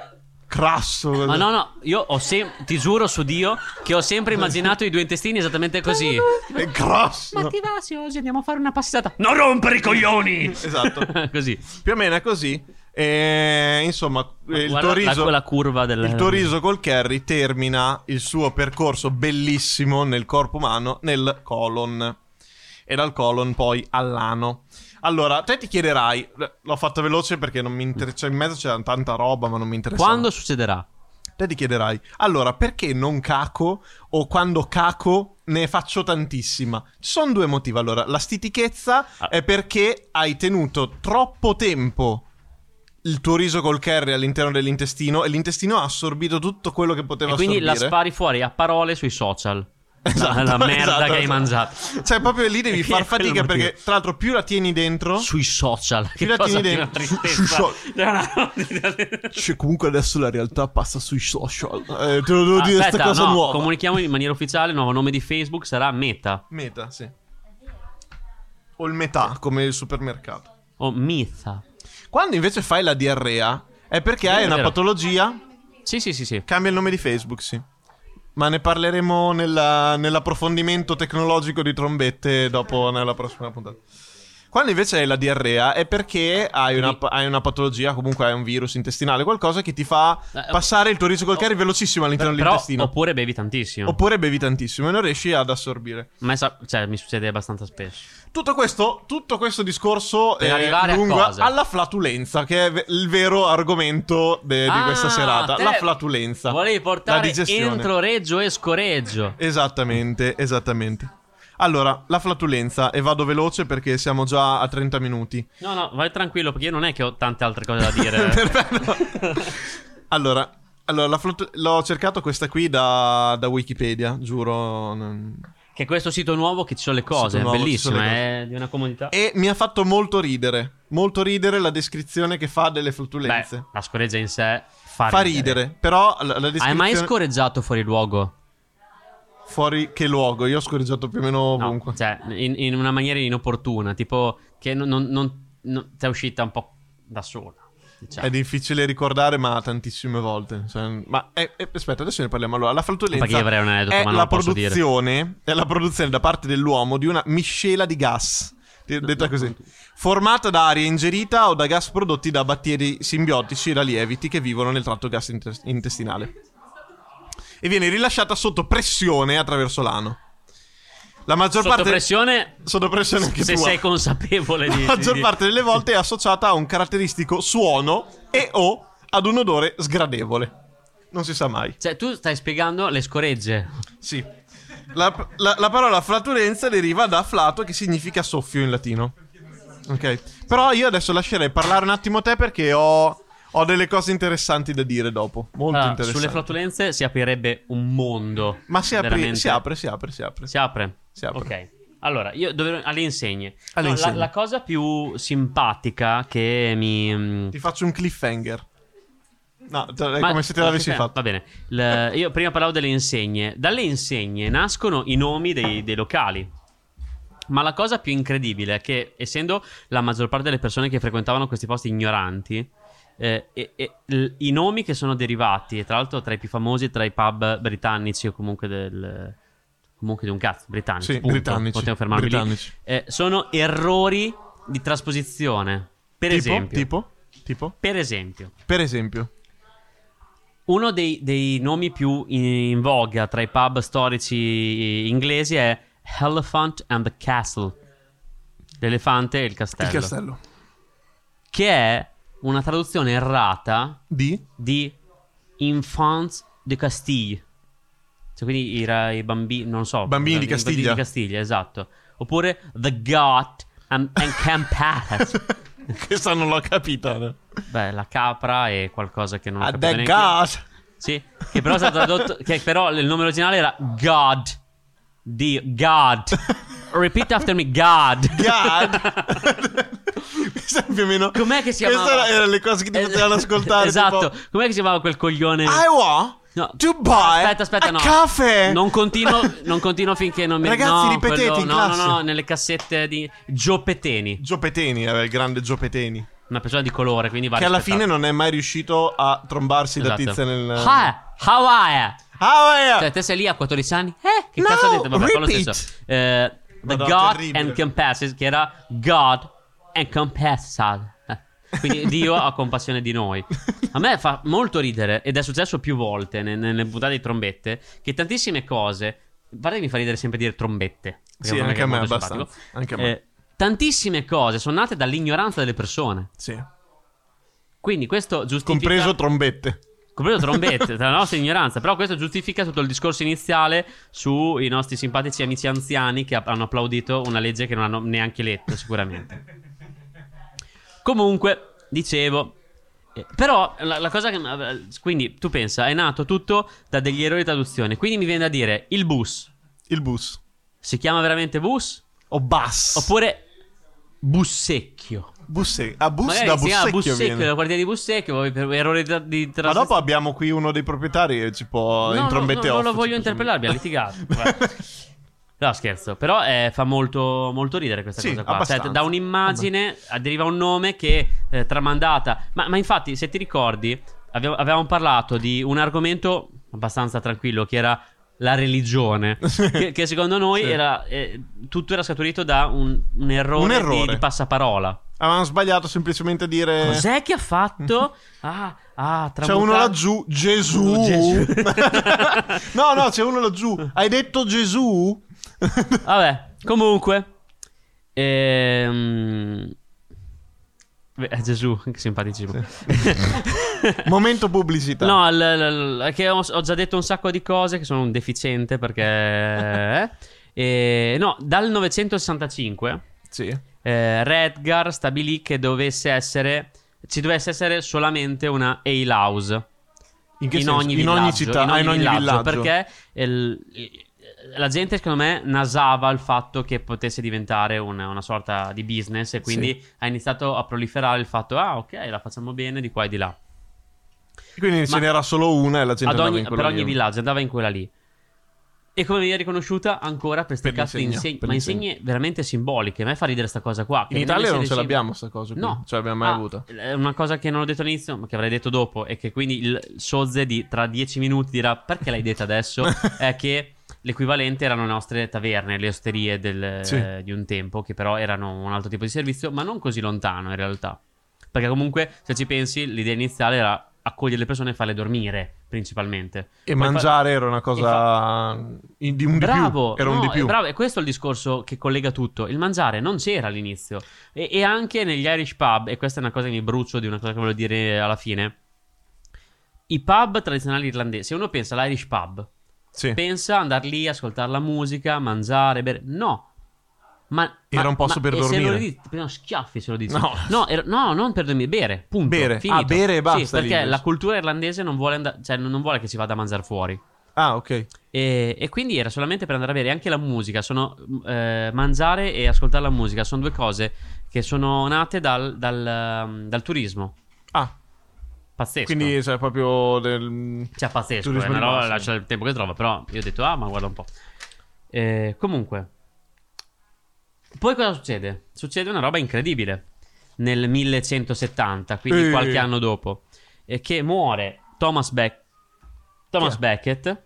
Speaker 3: crasso.
Speaker 2: Ma no, no, io ho sempre, ti giuro su Dio, che ho sempre immaginato i due intestini esattamente così.
Speaker 3: È grosso.
Speaker 2: Ma ti va se oggi andiamo a fare una passeggiata? Non rompere i coglioni!
Speaker 3: Esatto. (laughs)
Speaker 2: così.
Speaker 3: Più o meno è così. E, insomma, il tuo
Speaker 2: la-
Speaker 3: riso,
Speaker 2: curva del...
Speaker 3: il tuo riso col curry termina il suo percorso bellissimo nel corpo umano nel colon. E dal colon poi all'ano. Allora, te ti chiederai, l'ho fatto veloce perché non mi interessa, cioè in mezzo c'è tanta roba, ma non mi interessa.
Speaker 2: Quando succederà?
Speaker 3: Te ti chiederai, allora perché non caco o quando caco ne faccio tantissima? Ci sono due motivi. Allora, la stitichezza
Speaker 2: Ah.
Speaker 3: è perché hai tenuto troppo tempo il tuo riso col curry all'interno dell'intestino e l'intestino ha assorbito tutto quello che poteva
Speaker 2: E quindi la
Speaker 3: assorbire.
Speaker 2: spari fuori a parole sui social. La-
Speaker 3: Esatto,
Speaker 2: la, merda
Speaker 3: esatto,
Speaker 2: che hai
Speaker 3: esatto.
Speaker 2: mangiato.
Speaker 3: Cioè, proprio lì devi (laughs) far fatica
Speaker 2: il motivo.
Speaker 3: perché, tra l'altro, più la tieni dentro.
Speaker 2: Sui social.
Speaker 3: Chi la tieni dentro?
Speaker 2: tristezza.
Speaker 3: Su-
Speaker 2: È una-
Speaker 3: Cioè, comunque adesso la realtà passa sui social. Eh, te lo devo dire
Speaker 2: Aspetta,
Speaker 3: questa cosa
Speaker 2: no,
Speaker 3: nuova.
Speaker 2: comunichiamo in maniera ufficiale, il nuovo nome di Facebook sarà Meta
Speaker 3: Meta, sì. O il metà, come il supermercato.
Speaker 2: o Mitha.
Speaker 3: Quando invece fai la diarrea, è perché hai
Speaker 2: è
Speaker 3: una
Speaker 2: vero.
Speaker 3: patologia.
Speaker 2: Sì, sì, sì, sì.
Speaker 3: Cambia il nome di Facebook, sì. Ma ne parleremo nella- nell'approfondimento tecnologico di trombette dopo nella prossima puntata. Quando invece hai la diarrea è perché hai una, hai una patologia, comunque hai un virus intestinale, qualcosa che ti fa
Speaker 2: Eh,
Speaker 3: passare il tuo riso col curry velocissimo all'interno
Speaker 2: Però,
Speaker 3: dell'intestino.
Speaker 2: oppure bevi tantissimo.
Speaker 3: Oppure bevi tantissimo e non riesci ad assorbire.
Speaker 2: Ma sa- cioè, mi succede abbastanza spesso.
Speaker 3: Tutto questo, tutto questo discorso
Speaker 2: Per
Speaker 3: è
Speaker 2: arrivare a
Speaker 3: lungo
Speaker 2: cosa?
Speaker 3: alla flatulenza, che è il vero argomento de- di
Speaker 2: Ah,
Speaker 3: questa serata. La flatulenza.
Speaker 2: Volevi portare entro reggio e scoreggio.
Speaker 3: Esattamente, esattamente. Allora, la flatulenza, e vado veloce perché siamo già a 30 minuti.
Speaker 2: No, no, vai tranquillo perché io non è che ho tante altre cose da dire. (laughs)
Speaker 3: Perfetto. allora, allora flatu- l'ho cercato questa qui da, da Wikipedia, giuro. non-
Speaker 2: che questo sito nuovo che ci sono le cose,
Speaker 3: nuovo,
Speaker 2: bellissimo, è di una comodità.
Speaker 3: E mi ha fatto molto ridere. Molto ridere la descrizione che fa delle
Speaker 2: Beh,
Speaker 3: flatulenze.
Speaker 2: la scoreggia in sé fa,
Speaker 3: Fa ridere, però la, la
Speaker 2: Hai
Speaker 3: descrizione...
Speaker 2: mai scorreggiato fuori luogo?
Speaker 3: Fuori che luogo? Io ho scorreggiato più o meno
Speaker 2: No,
Speaker 3: ovunque.
Speaker 2: cioè, in, in una maniera inopportuna, tipo che non, non, non, non- ti è uscita un po' da sola. Diciamo.
Speaker 3: È difficile ricordare, ma tantissime volte. Cioè, ma è- è- aspetta, adesso ne parliamo. Allora, la flatulenza
Speaker 2: Perché io avrei un aneddoto,
Speaker 3: è
Speaker 2: ma
Speaker 3: la produzione, è la produzione da parte dell'uomo di una miscela di gas. de- Detta così, formata da aria ingerita o da gas prodotti da batteri simbiotici e lieviti che vivono nel tratto gas intestinale. E viene rilasciata sotto pressione attraverso l'ano. La maggior
Speaker 2: Sotto
Speaker 3: parte
Speaker 2: pressione,
Speaker 3: sotto pressione anche
Speaker 2: se
Speaker 3: tua.
Speaker 2: sei consapevole di...
Speaker 3: La maggior
Speaker 2: di-
Speaker 3: parte delle volte è associata a un caratteristico suono e o ad un odore sgradevole. Non si sa mai.
Speaker 2: Cioè, tu stai spiegando le scoregge.
Speaker 3: Sì. La, la- la parola flatulenza deriva da flato che significa soffio in latino. Ok. Però io adesso lascerei parlare un attimo te perché ho, ho delle cose interessanti da dire dopo. Molto
Speaker 2: Allora,
Speaker 3: interessanti.
Speaker 2: sulle flatulenze si aprirebbe un mondo.
Speaker 3: Ma si
Speaker 2: veramente.
Speaker 3: si apre, si apre, si apre.
Speaker 2: Si apre?
Speaker 3: Si apre.
Speaker 2: Ok. Allora, io dove... alle insegne.
Speaker 3: Alle
Speaker 2: No,
Speaker 3: insegne.
Speaker 2: La, la cosa più simpatica che mi... mm,
Speaker 3: Ti faccio un cliffhanger. No, te- è
Speaker 2: Ma-
Speaker 3: come se te l'avessi fatto.
Speaker 2: Va bene. Il- io prima parlavo delle insegne. Dalle insegne nascono i nomi dei, dei locali. Ma la cosa più incredibile è che, essendo la maggior parte delle persone che frequentavano questi posti ignoranti, eh, e- e l- i nomi che sono derivati, e tra l'altro tra i più famosi tra i pub britannici o comunque del. Comunque di un cazzo, britannici.
Speaker 3: Sì,
Speaker 2: punto.
Speaker 3: britannici.
Speaker 2: Possiamo fermarmi.
Speaker 3: Britannici.
Speaker 2: Eh, sono errori di trasposizione. Per
Speaker 3: tipo,
Speaker 2: esempio.
Speaker 3: tipo, tipo,
Speaker 2: Per esempio.
Speaker 3: per esempio.
Speaker 2: Uno dei, dei nomi più in, in voga tra i pub storici inglesi è Elephant and the Castle. L'elefante e il castello.
Speaker 3: Il castello.
Speaker 2: Che è una traduzione errata
Speaker 3: Di?
Speaker 2: di Infants de Castille. Cioè, quindi i, i bambini, non so.
Speaker 3: Bambini di
Speaker 2: i bambini
Speaker 3: Castiglia.
Speaker 2: di Castiglia, esatto. Oppure The God and, and Campatas. (laughs)
Speaker 3: Questa non l'ho capita. no?
Speaker 2: Beh, la capra è qualcosa che non ho
Speaker 3: Ah,
Speaker 2: capito
Speaker 3: the. God.
Speaker 2: Sì, che però è stato tradotto. che però il nome originale era God. Dio, God. Repeat after me, God.
Speaker 3: God. (laughs) Più o meno.
Speaker 2: Com'è che si
Speaker 3: Queste
Speaker 2: chiamava?
Speaker 3: erano le cose che ti potevano ascoltare.
Speaker 2: Esatto.
Speaker 3: tipo,
Speaker 2: Com'è che si chiamava quel coglione?
Speaker 3: I want
Speaker 2: No.
Speaker 3: buy
Speaker 2: Aspetta, aspetta, no.
Speaker 3: caffè.
Speaker 2: Non continuo, non continuo finché non mi
Speaker 3: Ragazzi,
Speaker 2: no,
Speaker 3: ripetete
Speaker 2: quello-
Speaker 3: in
Speaker 2: no,
Speaker 3: classe.
Speaker 2: no, no, nelle cassette di Gio Peteni,
Speaker 3: Gio Peteni, aveva il grande Gio Peteni.
Speaker 2: una persona di colore, quindi va
Speaker 3: Che alla fine non è mai riuscito a trombarsi da
Speaker 2: Esatto.
Speaker 3: tizia nel.
Speaker 2: Hi, how are you?
Speaker 3: Ah.
Speaker 2: Cioè, te sei lì a 14 anni? Eh, che
Speaker 3: No,
Speaker 2: cazzo ha detto? Vabbè, fa lo stesso. Eh, the
Speaker 3: Madonna,
Speaker 2: God
Speaker 3: terribile.
Speaker 2: and Compasses, che era God and Compassion. Quindi Dio ha compassione di noi. A me fa molto ridere, ed è successo più volte ne- nelle puntate di trombette, che tantissime cose... Guarda che mi fa ridere sempre dire trombette.
Speaker 3: Sì, anche a me abbastanza.
Speaker 2: simpatico.
Speaker 3: Anche a me.
Speaker 2: Eh, tantissime cose sono nate dall'ignoranza delle persone.
Speaker 3: Sì.
Speaker 2: Quindi questo giustifica...
Speaker 3: Compreso trombette.
Speaker 2: Compreso trombette, (laughs) tra la nostra ignoranza. Però questo giustifica tutto il discorso iniziale sui nostri simpatici amici anziani che hanno applaudito una legge che non hanno neanche letto, sicuramente. Comunque, dicevo. eh, Però la, la cosa che. Quindi tu pensa, è nato tutto da degli errori di traduzione. Quindi mi viene da dire il bus
Speaker 3: Il bus.
Speaker 2: si chiama veramente bus?
Speaker 3: O bus.
Speaker 2: Oppure bussecchio?
Speaker 3: Busse- ah, bus
Speaker 2: Magari
Speaker 3: da Bussecchio
Speaker 2: bussecchio,
Speaker 3: viene.
Speaker 2: la guardia di bussecchio, per errori di, di
Speaker 3: Ma
Speaker 2: traduzione.
Speaker 3: dopo abbiamo qui uno dei proprietari e ci può
Speaker 2: No, no,
Speaker 3: intrombette
Speaker 2: no, non lo voglio interpellare, abbiamo litigato. (laughs) No, scherzo. Però eh, fa molto, molto ridere questa
Speaker 3: Sì,
Speaker 2: cosa qua. Cioè,
Speaker 3: abbastanza.
Speaker 2: da un'immagine deriva un nome che eh, tramandata. Ma, ma infatti, se ti ricordi, abbiamo- avevamo parlato di un argomento abbastanza tranquillo che era la religione. (laughs) che, che secondo noi
Speaker 3: Sì.
Speaker 2: era. eh, tutto era scaturito da un, un errore,
Speaker 3: Un
Speaker 2: di-
Speaker 3: errore.
Speaker 2: Di, passaparola.
Speaker 3: Avevamo sbagliato semplicemente a dire...
Speaker 2: Cos'è che ha fatto? (laughs) Ah, ah,
Speaker 3: C'è
Speaker 2: tramuta-
Speaker 3: uno laggiù, Gesù.
Speaker 2: Oh, Gesù. (laughs)
Speaker 3: no, no, c'è uno laggiù. Hai detto Gesù? (laughs)
Speaker 2: Vabbè, comunque. Ehm... Beh, eh, Gesù, che simpaticissimo. (laughs)
Speaker 3: Momento pubblicità.
Speaker 2: no, l- l- che ho, ho già detto un sacco di cose che sono un deficiente perché... (laughs) eh. E, no, dal 965
Speaker 3: Sì.
Speaker 2: eh, Redgar stabilì che dovesse essere... Ci dovesse essere solamente una ale house
Speaker 3: In,
Speaker 2: in, ogni
Speaker 3: in
Speaker 2: villaggio,
Speaker 3: ogni città,
Speaker 2: in
Speaker 3: ah,
Speaker 2: ogni
Speaker 3: in ogni
Speaker 2: villaggio, perché il- la gente secondo me nasava il fatto che potesse diventare una, una sorta di business e quindi ha iniziato a proliferare il fatto ah ok la facciamo bene di qua e di là
Speaker 3: Quindi ce
Speaker 2: Ma-
Speaker 3: n'era solo una e la gente andava
Speaker 2: ogni-
Speaker 3: in
Speaker 2: per
Speaker 3: quella
Speaker 2: ogni
Speaker 3: lì.
Speaker 2: villaggio andava in quella lì e come viene riconosciuta ancora per queste
Speaker 3: Per
Speaker 2: cazzo insegne
Speaker 3: per
Speaker 2: ma insegne veramente simboliche a me fa ridere sta cosa qua
Speaker 3: In Italia non ce l'abbiamo sta cosa qui.
Speaker 2: No,
Speaker 3: Ce l'abbiamo mai
Speaker 2: Ah,
Speaker 3: avuta.
Speaker 2: è Una cosa che non ho detto all'inizio, ma che avrei detto dopo, è che quindi il Sozze di tra dieci minuti dirà perché l'hai detta adesso? (laughs) è che l'equivalente erano le nostre taverne, le osterie del-
Speaker 3: Sì.
Speaker 2: eh, di un tempo, che però erano un altro tipo di servizio, ma non così lontano in realtà. Perché comunque, se ci pensi, l'idea iniziale era accogliere le persone e farle dormire, principalmente.
Speaker 3: E
Speaker 2: Poi fa-
Speaker 3: mangiare era una cosa in- di un di
Speaker 2: Bravo,
Speaker 3: più. Era un
Speaker 2: no,
Speaker 3: di più.
Speaker 2: è bravo, è questo il discorso che collega tutto. Il mangiare non c'era all'inizio. E, e anche negli Irish pub, e questa è una cosa che mi brucio di una cosa che voglio dire alla fine. I pub tradizionali irlandesi, se uno pensa all'Irish pub,
Speaker 3: Sì.
Speaker 2: pensa andare lì, ascoltare la musica, mangiare, bere. No. Ma,
Speaker 3: Era
Speaker 2: ma-
Speaker 3: un posto
Speaker 2: ma-
Speaker 3: per
Speaker 2: e Se
Speaker 3: dormire.
Speaker 2: lo dici, prendono schiaffi se lo dici.
Speaker 3: No.
Speaker 2: no, era- no, non per dormire, bere. Punto.
Speaker 3: Bere.
Speaker 2: Finito.
Speaker 3: Ah, bere e basta
Speaker 2: Sì, perché
Speaker 3: lì,
Speaker 2: la cultura irlandese non vuole, andare, cioè, non vuole che si vada a mangiare fuori.
Speaker 3: Ah, ok.
Speaker 2: E, e quindi era solamente per andare a bere anche la musica. Sono eh, mangiare e ascoltare la musica. Sono due cose che sono nate dal, dal, um, dal turismo.
Speaker 3: Ah,
Speaker 2: Pazzesco.
Speaker 3: quindi c'è proprio del...
Speaker 2: cioè, pazzesco. È
Speaker 3: turismo
Speaker 2: una roba, lascia il tempo che trova. Però io ho detto, ah, ma guarda un po'. Eh, comunque, poi cosa succede? Succede una roba incredibile nel 1170, quindi
Speaker 3: Eh.
Speaker 2: qualche anno dopo, e che muore Thomas, Beck- Thomas
Speaker 3: Chi è?
Speaker 2: Becket.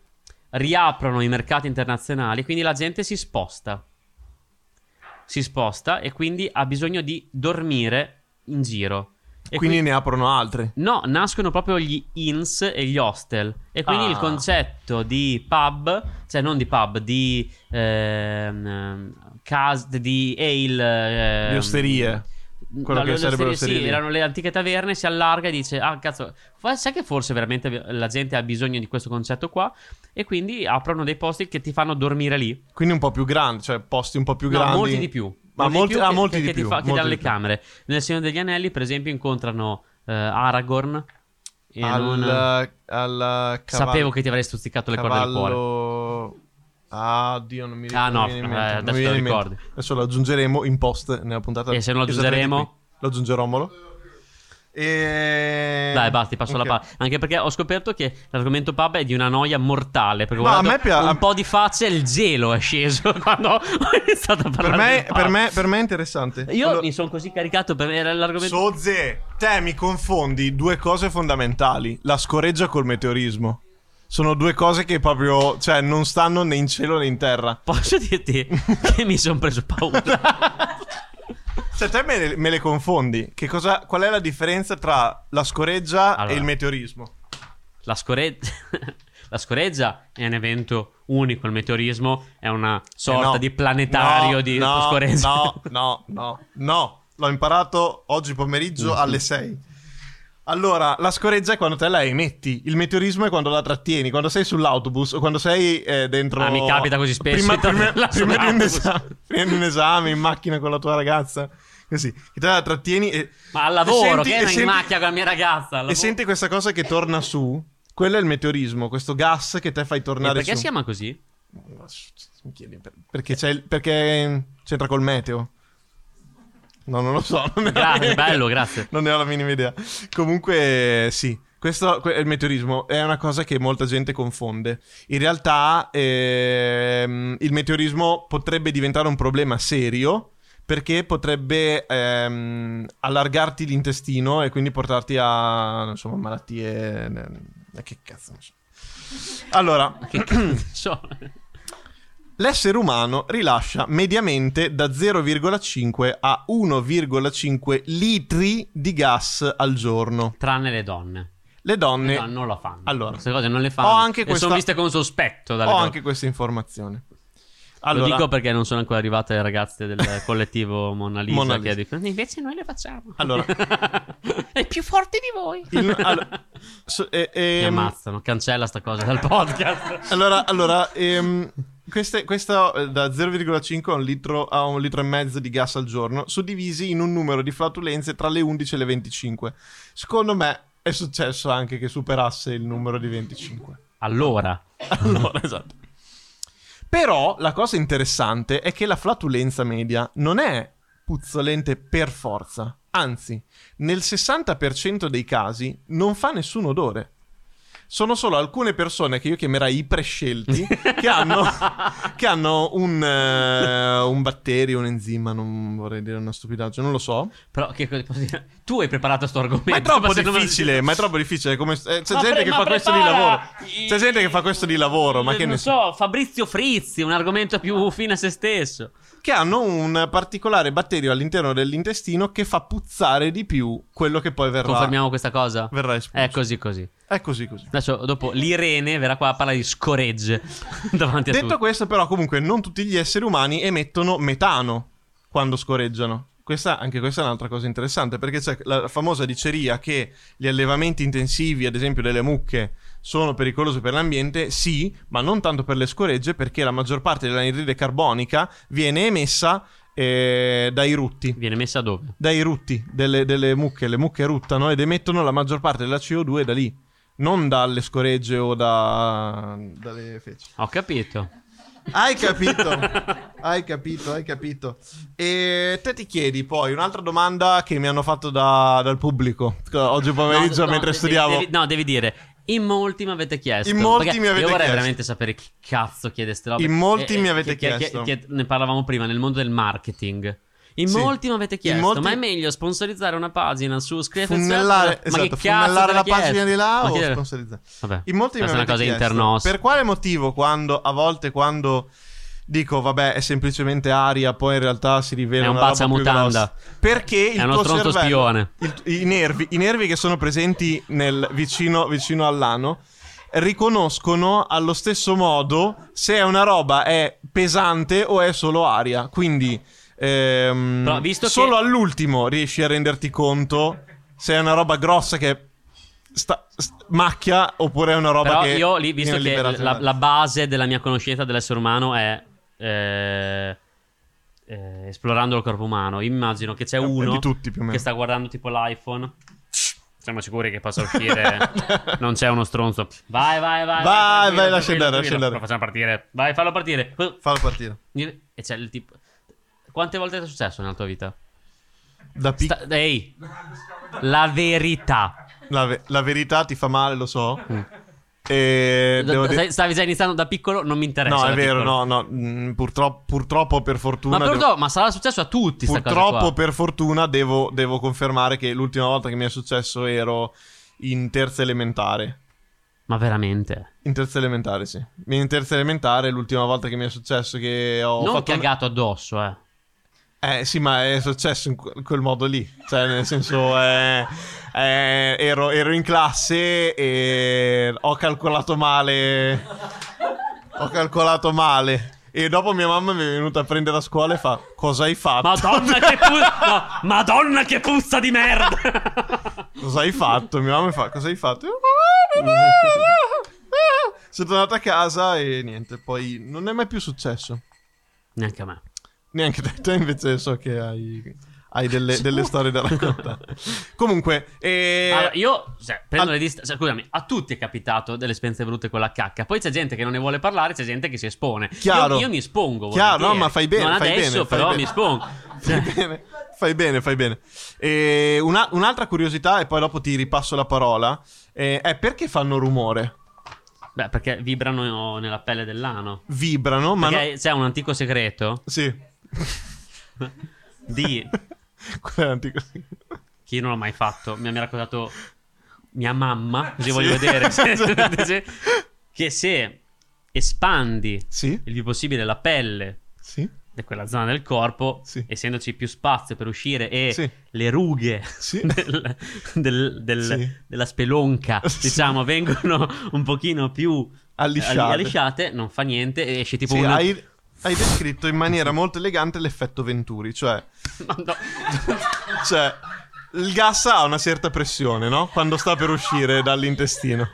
Speaker 2: Riaprono i mercati internazionali, quindi la gente si sposta. Si sposta e quindi ha bisogno di dormire in giro. E
Speaker 3: Quindi ne aprono altre.
Speaker 2: No, nascono proprio gli inns e gli hostel. E quindi
Speaker 3: Ah.
Speaker 2: il concetto di pub, cioè non di pub, di ehm, cas- di ale. ehm,
Speaker 3: Le osterie. Quello
Speaker 2: no,
Speaker 3: che
Speaker 2: le
Speaker 3: sarebbero
Speaker 2: osterie, sì, erano le antiche taverne, si allarga e dice, ah cazzo, sai che forse veramente la gente ha bisogno di questo concetto qua? E quindi aprono dei posti che ti fanno dormire lì.
Speaker 3: Quindi un po' più grandi, cioè posti un po' più
Speaker 2: No,
Speaker 3: grandi.
Speaker 2: molti di più.
Speaker 3: Ma molti- ah,
Speaker 2: che,
Speaker 3: molti
Speaker 2: che-
Speaker 3: di
Speaker 2: che ti
Speaker 3: più,
Speaker 2: fa- che
Speaker 3: molti
Speaker 2: danno
Speaker 3: di
Speaker 2: le
Speaker 3: più.
Speaker 2: camere. Nel Signore degli Anelli, per esempio, incontrano eh, Aragorn. E
Speaker 3: Al,
Speaker 2: non-
Speaker 3: al cavallo.
Speaker 2: Sapevo che ti avrei stuzzicato le corde del cuore.
Speaker 3: cavallo... Ah, Dio, non mi
Speaker 2: Ah,
Speaker 3: non
Speaker 2: no,
Speaker 3: mi viene in
Speaker 2: eh, adesso lo ricordi.
Speaker 3: Adesso lo aggiungeremo in post nella puntata.
Speaker 2: E se non lo aggiungeremo?
Speaker 3: Lo aggiungerommolo. E...
Speaker 2: Dai, basta, passo
Speaker 3: Ok.
Speaker 2: la palla. Anche perché ho scoperto che l'argomento pub è di una noia mortale. Perché
Speaker 3: No, me pia-
Speaker 2: un po' di facce e il gelo è sceso (laughs) quando ho iniziato a
Speaker 3: Per
Speaker 2: parlare.
Speaker 3: me,
Speaker 2: del pub.
Speaker 3: per, me, per me è interessante.
Speaker 2: Io
Speaker 3: Allora-
Speaker 2: mi sono così caricato per l'argomento.
Speaker 3: Sozze, te mi confondi due cose fondamentali: la scoreggia col meteorismo. Sono due cose che proprio, cioè, non stanno né in cielo né in terra.
Speaker 2: Posso dirti (laughs) che mi sono preso paura. (laughs)
Speaker 3: Cioè, te me le, me le confondi. Che cosa, qual è la differenza tra la scoreggia
Speaker 2: Allora.
Speaker 3: e il meteorismo?
Speaker 2: La scoreggia. (laughs) La scoreggia è un evento unico, il meteorismo è una sorta
Speaker 3: Eh no.
Speaker 2: di planetario
Speaker 3: No,
Speaker 2: di
Speaker 3: no,
Speaker 2: scoreggia.
Speaker 3: No, (laughs) no, no, no. L'ho imparato oggi pomeriggio alle 6. Allora, la scoreggia è quando te la emetti, il meteorismo è quando la trattieni, quando sei sull'autobus o quando sei eh, dentro...
Speaker 2: Ah, mi capita così spesso
Speaker 3: Prima,
Speaker 2: di
Speaker 3: prima- (laughs) prima di un
Speaker 2: sull'autobus.
Speaker 3: esame, prima di un esame, in macchina con la tua ragazza, così, che te la trattieni e...
Speaker 2: Ma al lavoro,
Speaker 3: senti-
Speaker 2: che ero in
Speaker 3: senti-
Speaker 2: macchina con la mia ragazza.
Speaker 3: E senti questa cosa che torna su, quello è il meteorismo, questo gas che te fai
Speaker 2: E
Speaker 3: tornare
Speaker 2: perché
Speaker 3: su.
Speaker 2: si chiama così?
Speaker 3: Mi chiedi per- Perché, c'è perché c'entra col meteo? No, non lo so. Non
Speaker 2: Grazie, bello, grazie.
Speaker 3: Non ne ho la minima idea. Comunque, sì. Questo que- è il meteorismo è una cosa che molta gente confonde. In realtà, ehm, il meteorismo potrebbe diventare un problema serio perché potrebbe ehm, allargarti l'intestino e quindi portarti a insomma, malattie. Che cazzo ne so. Allora, (clears throat)
Speaker 2: Che cazzo?
Speaker 3: L'essere umano rilascia mediamente da 0,5 a 1,5 litri di gas al giorno.
Speaker 2: Tranne le donne.
Speaker 3: Le donne...
Speaker 2: No, non lo fanno.
Speaker 3: Allora,
Speaker 2: Queste cose non le fanno.
Speaker 3: ho anche questa-
Speaker 2: sono viste con sospetto dalle
Speaker 3: Ho
Speaker 2: donne.
Speaker 3: anche questa informazione.
Speaker 2: Lo
Speaker 3: Allora,
Speaker 2: dico perché non sono ancora arrivate le ragazze del (laughs) collettivo Mona Lisa,
Speaker 3: Mona
Speaker 2: che
Speaker 3: Lisa.
Speaker 2: dicono invece noi le facciamo.
Speaker 3: Allora. (laughs)
Speaker 2: è più forte di voi.
Speaker 3: il- allora, so- eh,
Speaker 2: Mi
Speaker 3: ehm,
Speaker 2: ammazzano, cancella sta cosa dal podcast. (laughs)
Speaker 3: allora, allora, ehm, queste- questo eh, da 0,5 a un, litro, a un litro e mezzo di gas al giorno, suddivisi in un numero di flatulenze tra le 11 e le 25. Secondo me è successo anche che superasse il numero di 25.
Speaker 2: Allora,
Speaker 3: Allora, esatto. Però la cosa interessante è che la flatulenza media non è puzzolente per forza. Anzi, nel 60% dei casi non fa nessun odore. Sono solo alcune persone che io chiamerei i prescelti (laughs) che hanno, che hanno un, eh, un batterio, un enzima, non vorrei dire una stupidaggine, non lo so.
Speaker 2: però che cosa posso dire? Tu hai preparato questo argomento.
Speaker 3: Ma è troppo
Speaker 2: ma
Speaker 3: difficile, ma è troppo difficile. come- eh, c'è
Speaker 2: Ma
Speaker 3: gente
Speaker 2: pre-
Speaker 3: che fa questo di
Speaker 2: prepara
Speaker 3: lavoro. C'è gente che fa questo di lavoro, ma che
Speaker 2: non
Speaker 3: ne
Speaker 2: so, Fabrizio Frizzi, un argomento più fine a se stesso.
Speaker 3: Che hanno un particolare batterio all'interno dell'intestino che fa puzzare di più quello che poi verrà,
Speaker 2: Confermiamo questa cosa?
Speaker 3: verrà espulso.
Speaker 2: È così così.
Speaker 3: È così così.
Speaker 2: Adesso dopo l'Irene verrà qua a parlare di scoregge (laughs) davanti a
Speaker 3: Detto
Speaker 2: tutti.
Speaker 3: questo, però, comunque, non tutti gli esseri umani emettono metano quando scoreggiano. Questa, anche questa è un'altra cosa interessante perché c'è la famosa diceria che gli allevamenti intensivi, ad esempio delle mucche, sono pericolosi per l'ambiente. Sì, ma non tanto per le scoregge, perché la maggior parte dell'anidride carbonica viene emessa eh, dai rutti.
Speaker 2: Viene messa dove?
Speaker 3: dai rutti delle, delle mucche. Le mucche ruttano ed emettono la maggior parte della CO2 da lì, non dalle scoregge o da, dalle feci.
Speaker 2: Ho capito.
Speaker 3: Hai capito? hai capito, hai capito. E te ti chiedi poi un'altra domanda che mi hanno fatto da- dal pubblico oggi pomeriggio
Speaker 2: No, no,
Speaker 3: mentre
Speaker 2: devi-
Speaker 3: studiavo.
Speaker 2: devi- no, devi dire. In molti mi avete chiesto.
Speaker 3: In molti mi avete
Speaker 2: Io vorrei
Speaker 3: chiesto.
Speaker 2: veramente sapere chi cazzo chiede ste robe.
Speaker 3: In molti
Speaker 2: Eh,
Speaker 3: mi
Speaker 2: eh,
Speaker 3: avete
Speaker 2: che-
Speaker 3: chiesto.
Speaker 2: che- che ne parlavamo prima nel mondo del marketing. In
Speaker 3: Sì.
Speaker 2: molti mi avete chiesto,
Speaker 3: molti-
Speaker 2: ma è meglio sponsorizzare una pagina su Script
Speaker 3: Funnellare,
Speaker 2: Ma che
Speaker 3: esatto, funnellare la pagina di là o
Speaker 2: chi-
Speaker 3: sponsorizzare?
Speaker 2: Vabbè,
Speaker 3: In molti mi avete chiesto. Per quale motivo quando a volte quando dico vabbè è semplicemente aria, poi in realtà si rivela
Speaker 2: È un pazziamutanda.
Speaker 3: grossa? Perché il
Speaker 2: È uno
Speaker 3: tuo
Speaker 2: stronzo
Speaker 3: cervello-
Speaker 2: spione.
Speaker 3: il- i, nervi, I nervi che sono presenti nel, vicino, vicino all'ano riconoscono allo stesso modo se è una roba è pesante o è solo aria. Quindi ehm,
Speaker 2: visto che-
Speaker 3: solo all'ultimo riesci a renderti conto se è una roba grossa che sta- st- macchia oppure è una roba
Speaker 2: Però
Speaker 3: che
Speaker 2: io lì, visto che la, la base della mia conoscenza dell'essere umano è eh, eh, esplorando il corpo umano, immagino che c'è uno che sta guardando tipo l'iPhone. Siamo sicuri che possa (laughs) uscire. non c'è uno stronzo. Vai, vai, vai.
Speaker 3: Vai, vai, lascia andare, lascia andare.
Speaker 2: Lo facciamo partire. Vai, fallo partire.
Speaker 3: Fallo partire.
Speaker 2: E c'è il tipo. Quante volte è successo nella tua vita?
Speaker 3: Da pic-
Speaker 2: Sta- Ehi, la verità.
Speaker 3: la, ve- la verità ti fa male, lo so.
Speaker 2: Mm.
Speaker 3: E devo dire-
Speaker 2: Stai- Stavi già iniziando da piccolo, non mi interessa.
Speaker 3: No, è
Speaker 2: da
Speaker 3: vero,
Speaker 2: piccolo.
Speaker 3: no, no. mm, purtroppo, purtroppo per fortuna.
Speaker 2: Ma,
Speaker 3: devo-
Speaker 2: purtroppo- ma sarà successo a tutti.
Speaker 3: Purtroppo, per fortuna, devo, devo confermare che l'ultima volta che mi è successo ero in terza elementare.
Speaker 2: Ma veramente?
Speaker 3: In terza elementare, sì. In terza elementare, l'ultima volta che mi è successo che ho
Speaker 2: non
Speaker 3: fatto.
Speaker 2: cagato addosso, eh.
Speaker 3: Eh sì, ma è successo in que- quel modo lì. Cioè, nel senso, eh, eh, ero, ero in classe e ho calcolato male. Ho calcolato male. E dopo mia mamma mi è venuta a prendere a scuola e fa: Cosa hai fatto?
Speaker 2: Madonna che puzza! no, Madonna che puzza di merda!
Speaker 3: Cosa hai fatto? Mia mamma mi fa, cosa hai fatto? Io, Sono tornato a casa e niente, poi non è mai più successo.
Speaker 2: Neanche a me.
Speaker 3: Neanche te, te invece so che hai, hai delle, delle storie da raccontare. (laughs) Comunque, eh,
Speaker 2: Allora, io cioè, prendo
Speaker 3: al-
Speaker 2: le dist- cioè, scusami, a tutti è capitato delle esperienze brutte con la cacca. Poi c'è gente che non ne vuole parlare, c'è gente che si espone.
Speaker 3: Chiaro.
Speaker 2: Io, io mi espongo.
Speaker 3: Chiaro, no, ma fai bene,
Speaker 2: Non
Speaker 3: fai
Speaker 2: adesso,
Speaker 3: bene, fai
Speaker 2: però
Speaker 3: bene.
Speaker 2: mi espongo. (laughs)
Speaker 3: Fai bene, fai bene, fai bene. E una- un'altra curiosità, e poi dopo ti ripasso la parola, eh, è perché fanno rumore?
Speaker 2: Beh, perché vibrano nella pelle dell'ano.
Speaker 3: Vibrano, ma
Speaker 2: Perché
Speaker 3: no...
Speaker 2: c'è un antico segreto
Speaker 3: Sì.
Speaker 2: Di
Speaker 3: Qual è l'antico?
Speaker 2: che io non l'ho mai fatto. Mi ha raccontato mia mamma, così
Speaker 3: Sì.
Speaker 2: voglio vedere. (laughs) se- che se espandi
Speaker 3: Sì,
Speaker 2: il più possibile la pelle
Speaker 3: sì,
Speaker 2: di quella zona del corpo,
Speaker 3: Sì.
Speaker 2: essendoci più spazio per uscire e le rughe (laughs) del- del- del- della spelonca, diciamo, vengono un pochino più
Speaker 3: Allisciate.
Speaker 2: alli- allisciate, non fa niente, esce tipo
Speaker 3: Sì,
Speaker 2: un...
Speaker 3: hai, hai descritto in maniera molto elegante l'effetto Venturi, cioè, (laughs)
Speaker 2: No, (laughs)
Speaker 3: cioè il gas ha una certa pressione, no? Quando sta per uscire dall'intestino.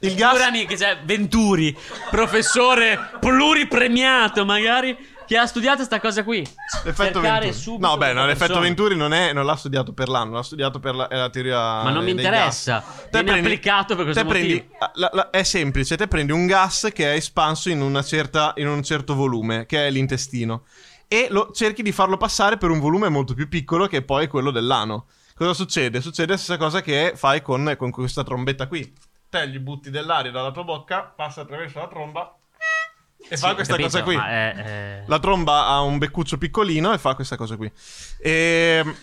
Speaker 3: Il gas...
Speaker 2: Figurami che c'è Venturi, professore pluripremiato magari, che ha studiato sta cosa qui.
Speaker 3: L'effetto
Speaker 2: Cercare
Speaker 3: Venturi.
Speaker 2: subito
Speaker 3: No, beh, no, l'effetto
Speaker 2: persona.
Speaker 3: Venturi non, è, non l'ha studiato per l'anno, l'ha studiato per la, la teoria.
Speaker 2: Ma non mi interessa.
Speaker 3: gas.
Speaker 2: Viene applicato per questo
Speaker 3: te prendi- la- la- è semplice, te prendi un gas che è espanso in, una certa, in un certo volume, che è l'intestino, e lo, cerchi di farlo passare per un volume molto più piccolo, che è poi quello dell'ano. Cosa succede? Succede la stessa cosa che fai con, con questa trombetta qui. Te gli butti dell'aria dalla tua bocca, passa attraverso la tromba e fa questa
Speaker 2: capito,
Speaker 3: cosa qui.
Speaker 2: è- è-
Speaker 3: La tromba ha un beccuccio piccolino e fa questa cosa qui. Ehm,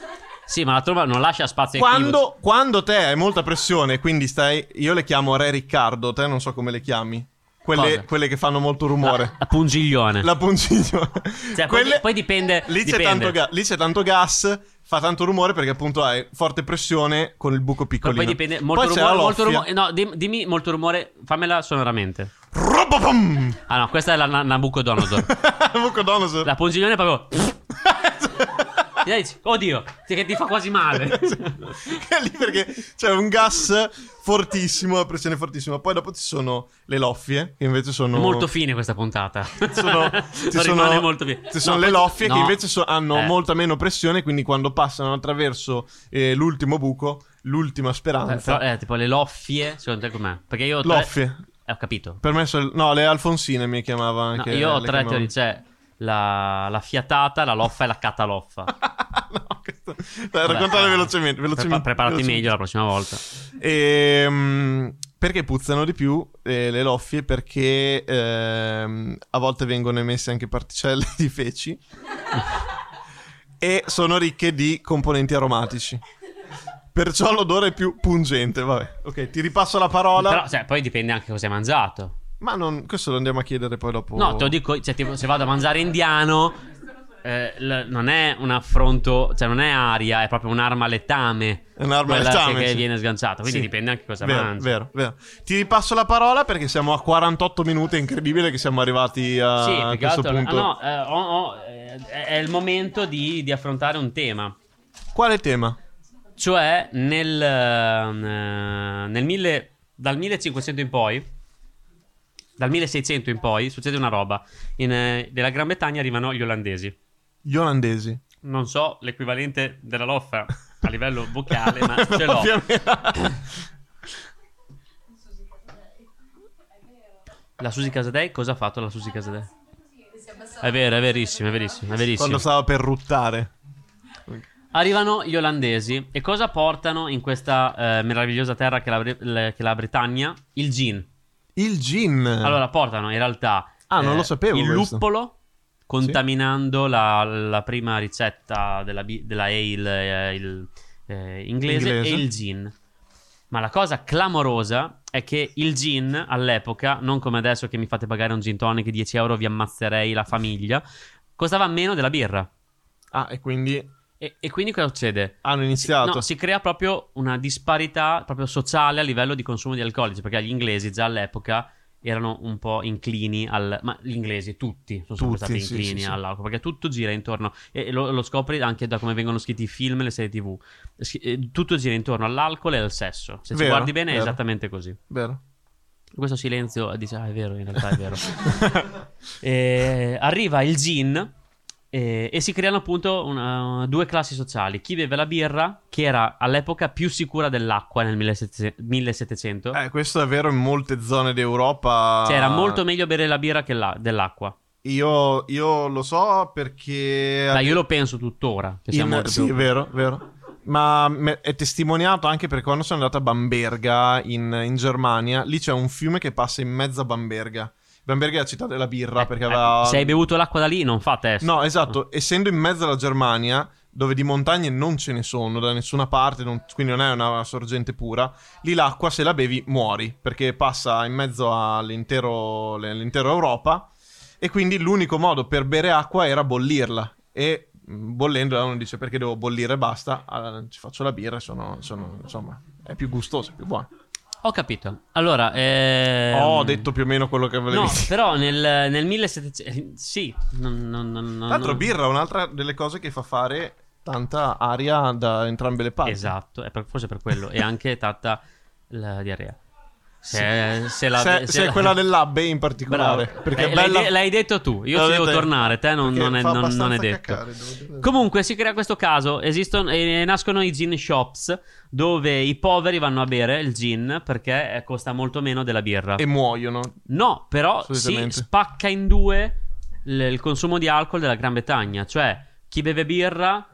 Speaker 2: Sì, ma la tromba non lascia spazio
Speaker 3: quando, quando te hai molta pressione, quindi stai. Io le chiamo Re Riccardo, te non so come le chiami. Quelle, quelle che fanno molto rumore.
Speaker 2: La, la pungiglione.
Speaker 3: La pungiglione. (laughs)
Speaker 2: Cioè, poi,
Speaker 3: Quelle-
Speaker 2: poi dipende.
Speaker 3: Lì c'è,
Speaker 2: dipende.
Speaker 3: tanto ga- lì c'è tanto gas, fa tanto rumore perché appunto hai forte pressione con il buco
Speaker 2: Poi,
Speaker 3: piccolino.
Speaker 2: poi dipende. Molto
Speaker 3: Poi c'è
Speaker 2: rumore. Molto rumore. No, dim- dimmi molto rumore. Fammela sonoramente.
Speaker 3: Robopom!
Speaker 2: Ah, no, questa è la Na- Nabucodonosor. (laughs)
Speaker 3: Nabucodonosor.
Speaker 2: la pungiglione è proprio. (laughs) E lei dice, Oddio, che ti fa quasi male.
Speaker 3: Che è lì perché c'è un gas fortissimo, la pressione fortissima. Poi dopo ci sono le loffie, che invece sono.
Speaker 2: È molto fine questa puntata.
Speaker 3: sono, ci sono, (laughs)
Speaker 2: molto fine.
Speaker 3: ci sono
Speaker 2: No,
Speaker 3: le loffie che
Speaker 2: no.
Speaker 3: invece so- hanno
Speaker 2: Eh.
Speaker 3: molta meno pressione, quindi quando passano attraverso eh, l'ultimo buco, l'ultima
Speaker 2: Eh,
Speaker 3: speranza.
Speaker 2: però, eh, tipo le loffie, secondo te com'è? Perché io tre...
Speaker 3: Loffie.
Speaker 2: Eh, ho capito.
Speaker 3: Per me sono... No, le Alfonsine mi chiamava
Speaker 2: No,
Speaker 3: anche.
Speaker 2: io ho tre teorie. C'è la, la fiatata, la loffa e la cataloffa. (laughs)
Speaker 3: no, questo... Dai, raccontale
Speaker 2: Vabbè,
Speaker 3: velocemente. velocemente
Speaker 2: Prepa- preparati
Speaker 3: velocemente.
Speaker 2: meglio la prossima volta.
Speaker 3: Ehm, perché puzzano di più eh, le loffie? Perché ehm, a volte vengono emesse anche particelle (laughs) di feci (laughs) e sono ricche di componenti aromatici. Perciò l'odore è più pungente. Vabbè, ok, ti ripasso la parola.
Speaker 2: Però, cioè, poi dipende anche cosa hai mangiato.
Speaker 3: Ma non, questo lo andiamo a chiedere poi dopo.
Speaker 2: No, te lo dico, cioè, tipo, se vado a mangiare indiano, eh, l- non è un affronto, cioè, non è aria, è proprio un'arma letame.
Speaker 3: È un'arma letame,
Speaker 2: che,
Speaker 3: sì.
Speaker 2: viene sganciata. Quindi
Speaker 3: Sì.
Speaker 2: dipende anche cosa
Speaker 3: vero,
Speaker 2: mangi.
Speaker 3: Vero, vero. Ti ripasso la parola perché siamo a 48 minuti. È incredibile che siamo arrivati a
Speaker 2: Sì,
Speaker 3: questo
Speaker 2: altro.
Speaker 3: punto.
Speaker 2: ah, no, eh, ho- ho- eh, è il momento di, di affrontare un tema.
Speaker 3: Quale tema?
Speaker 2: Cioè, nel, eh, nel mille- dal 1500 in poi, dal 1600 in poi, succede una roba. In, eh, nella Gran Bretagna arrivano gli olandesi.
Speaker 3: Gli olandesi.
Speaker 2: Non so l'equivalente della loffa a livello vocale, ma ce l'ho. La Susi Casadei, cosa ha fatto la Susi Casadei? È vero, è verissimo, è verissimo, è verissimo.
Speaker 3: Quando stava per ruttare.
Speaker 2: Arrivano gli olandesi e cosa portano in questa eh, meravigliosa terra che è la, le- che è la Britannia? Il gin.
Speaker 3: Il gin.
Speaker 2: Allora portano in realtà eh,
Speaker 3: Ah, non lo sapevo
Speaker 2: il
Speaker 3: questo.
Speaker 2: luppolo contaminando la, la prima ricetta della, della ale eh, il, eh, inglese,
Speaker 3: Inglese.
Speaker 2: e il gin. Ma la cosa clamorosa è che il gin all'epoca, non come adesso che mi fate pagare un gin tonic 10 euro vi ammazzerei la famiglia, costava meno della birra.
Speaker 3: Ah, e quindi
Speaker 2: E, e quindi cosa succede?
Speaker 3: hanno iniziato.
Speaker 2: No, si crea proprio una disparità proprio sociale a livello di consumo di alcolici, perché gli inglesi già all'epoca erano un po' inclini al... ma gli inglesi, tutti sono
Speaker 3: Tutti,
Speaker 2: stati
Speaker 3: sì,
Speaker 2: inclini
Speaker 3: sì, sì.
Speaker 2: all'alcol, perché tutto gira intorno, e lo, lo scopri anche da come vengono scritti i film e le serie tv, eh, tutto gira intorno all'alcol e al sesso, se ci
Speaker 3: Vero,
Speaker 2: guardi bene è
Speaker 3: vero.
Speaker 2: esattamente così.
Speaker 3: Vero?
Speaker 2: Questo silenzio dice, ah è vero, in realtà è vero. (laughs) Eh, arriva il gin eh, e si creano appunto una- due classi sociali. Chi beve la birra, che era all'epoca più sicura dell'acqua nel 1700 1700.
Speaker 3: Eh, questo è vero in molte zone d'Europa.
Speaker 2: Cioè era molto meglio bere la birra che la- dell'acqua.
Speaker 3: Io, io lo so perché...
Speaker 2: Dai, io lo penso tuttora. Che
Speaker 3: In- sì,
Speaker 2: più...
Speaker 3: vero, vero. Ma è testimoniato anche perché quando sono andato a Bamberga in, in Germania, lì c'è un fiume che passa in mezzo a Bamberga. Bamberga è la città della birra
Speaker 2: Eh,
Speaker 3: perché
Speaker 2: eh,
Speaker 3: aveva...
Speaker 2: Se hai bevuto l'acqua da lì, non fa test.
Speaker 3: No, esatto, essendo in mezzo alla Germania, dove di montagne non ce ne sono da nessuna parte, non- quindi non è una sorgente pura, lì l'acqua se la bevi muori, perché passa in mezzo all'intero, all'intera Europa e quindi l'unico modo per bere acqua era bollirla e mh, bollendola uno dice perché devo bollire e basta, Ah, ci faccio la birra e sono, sono, insomma, è più gustosa, è più buona.
Speaker 2: Ho capito. Allora, ehm...
Speaker 3: Ho detto più o meno quello che volevi
Speaker 2: No,
Speaker 3: dire.
Speaker 2: però nel, nel 1700... Sì, non... non, non, non-
Speaker 3: Tra l'altro birra è un'altra delle cose che fa fare tanta aria da entrambe le parti.
Speaker 2: Esatto, è per- forse per quello. E anche tanta la diarrea. Se, se la,
Speaker 3: se, se è
Speaker 2: la-
Speaker 3: quella dell'Abbe in particolare.
Speaker 2: Bravo.
Speaker 3: Perché
Speaker 2: Eh, l'hai,
Speaker 3: bella.
Speaker 2: de- l'hai detto tu, io ci devo
Speaker 3: detto
Speaker 2: tornare, te non, non è, non- non è detto.
Speaker 3: caccare.
Speaker 2: Comunque si crea questo caso, esistono e nascono i gin shops dove i poveri vanno a bere il gin perché eh, costa molto meno della birra.
Speaker 3: E muoiono.
Speaker 2: No, però si spacca in due l- il consumo di alcol della Gran Bretagna, cioè chi beve birra